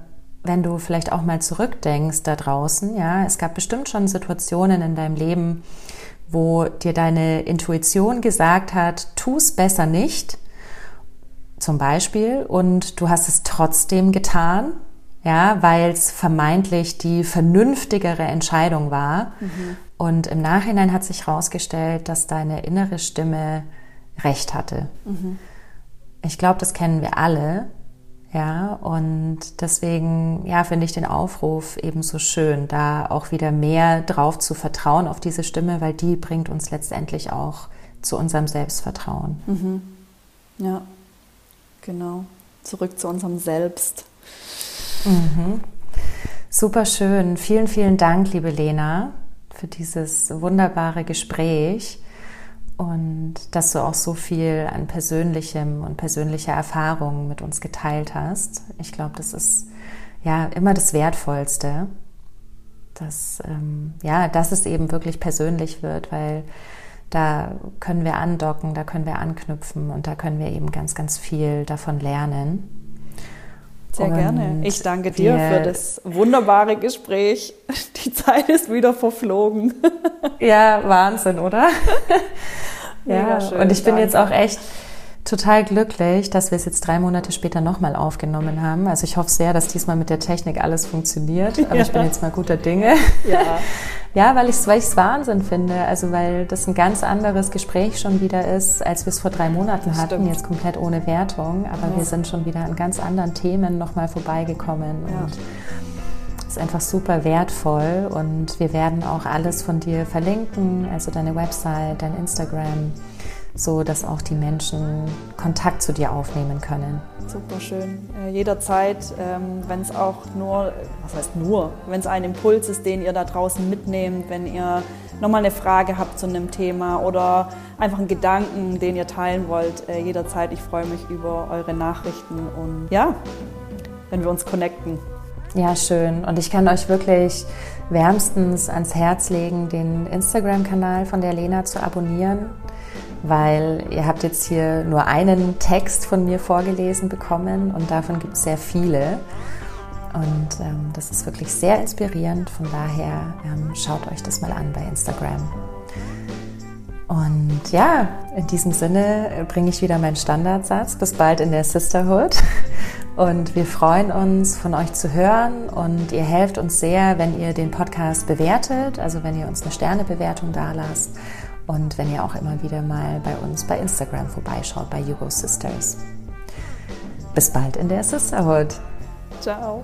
wenn du vielleicht auch mal zurückdenkst da draußen, ja, es gab bestimmt schon Situationen in deinem Leben, wo dir deine Intuition gesagt hat, tu es besser nicht zum Beispiel und du hast es trotzdem getan, ja, weil es vermeintlich die vernünftigere Entscheidung war. Mhm. Und im Nachhinein hat sich herausgestellt, dass deine innere Stimme recht hatte. Mhm. Ich glaube, das kennen wir alle. Ja, und deswegen, ja, finde ich den Aufruf eben so schön, da auch wieder mehr drauf zu vertrauen auf diese Stimme, weil die bringt uns letztendlich auch zu unserem Selbstvertrauen. Mhm. Ja, genau. Zurück zu unserem Selbst. Mhm. Super schön. Vielen, vielen Dank, liebe Lena, für dieses wunderbare Gespräch und dass du auch so viel an persönlichem und persönlicher Erfahrung mit uns geteilt hast. Ich glaube, das ist ja immer das Wertvollste, dass, ähm, ja, dass es eben wirklich persönlich wird, weil da können wir andocken, da können wir anknüpfen und da können wir eben ganz, ganz viel davon lernen. Sehr und gerne. Ich danke dir für das wunderbare Gespräch. Die Zeit ist wieder verflogen. Ja, Wahnsinn, oder? ja, schön, und ich bin danke. jetzt auch echt total glücklich, dass wir es jetzt drei Monate später nochmal aufgenommen haben. Also ich hoffe sehr, dass diesmal mit der Technik alles funktioniert. Aber ja. ich bin jetzt mal guter Dinge. Ja. Ja, weil ich es weil Wahnsinn finde. Also weil das ein ganz anderes Gespräch schon wieder ist, als wir es vor drei Monaten hatten. Stimmt. Jetzt komplett ohne Wertung. Aber ja. wir sind schon wieder an ganz anderen Themen nochmal vorbeigekommen. Und ist einfach super wertvoll. Und wir werden auch alles von dir verlinken. Also deine Website, dein Instagram so dass auch die Menschen Kontakt zu dir aufnehmen können. Super schön. Äh, jederzeit, ähm, wenn es auch nur, was heißt nur, wenn es ein Impuls ist, den ihr da draußen mitnehmt, wenn ihr nochmal eine Frage habt zu einem Thema oder einfach einen Gedanken, den ihr teilen wollt, äh, jederzeit. Ich freue mich über eure Nachrichten und ja, wenn wir uns connecten. Ja, schön. Und ich kann euch wirklich wärmstens ans Herz legen, den Instagram-Kanal von der Lena zu abonnieren weil ihr habt jetzt hier nur einen Text von mir vorgelesen bekommen und davon gibt es sehr viele. Und ähm, das ist wirklich sehr inspirierend. Von daher ähm, schaut euch das mal an bei Instagram. Und ja, in diesem Sinne bringe ich wieder meinen Standardsatz. Bis bald in der Sisterhood. Und wir freuen uns, von euch zu hören. Und ihr helft uns sehr, wenn ihr den Podcast bewertet, also wenn ihr uns eine Sternebewertung da lasst und wenn ihr auch immer wieder mal bei uns bei Instagram vorbeischaut, bei Hugo Sisters. Bis bald in der Sisterhood. Ciao.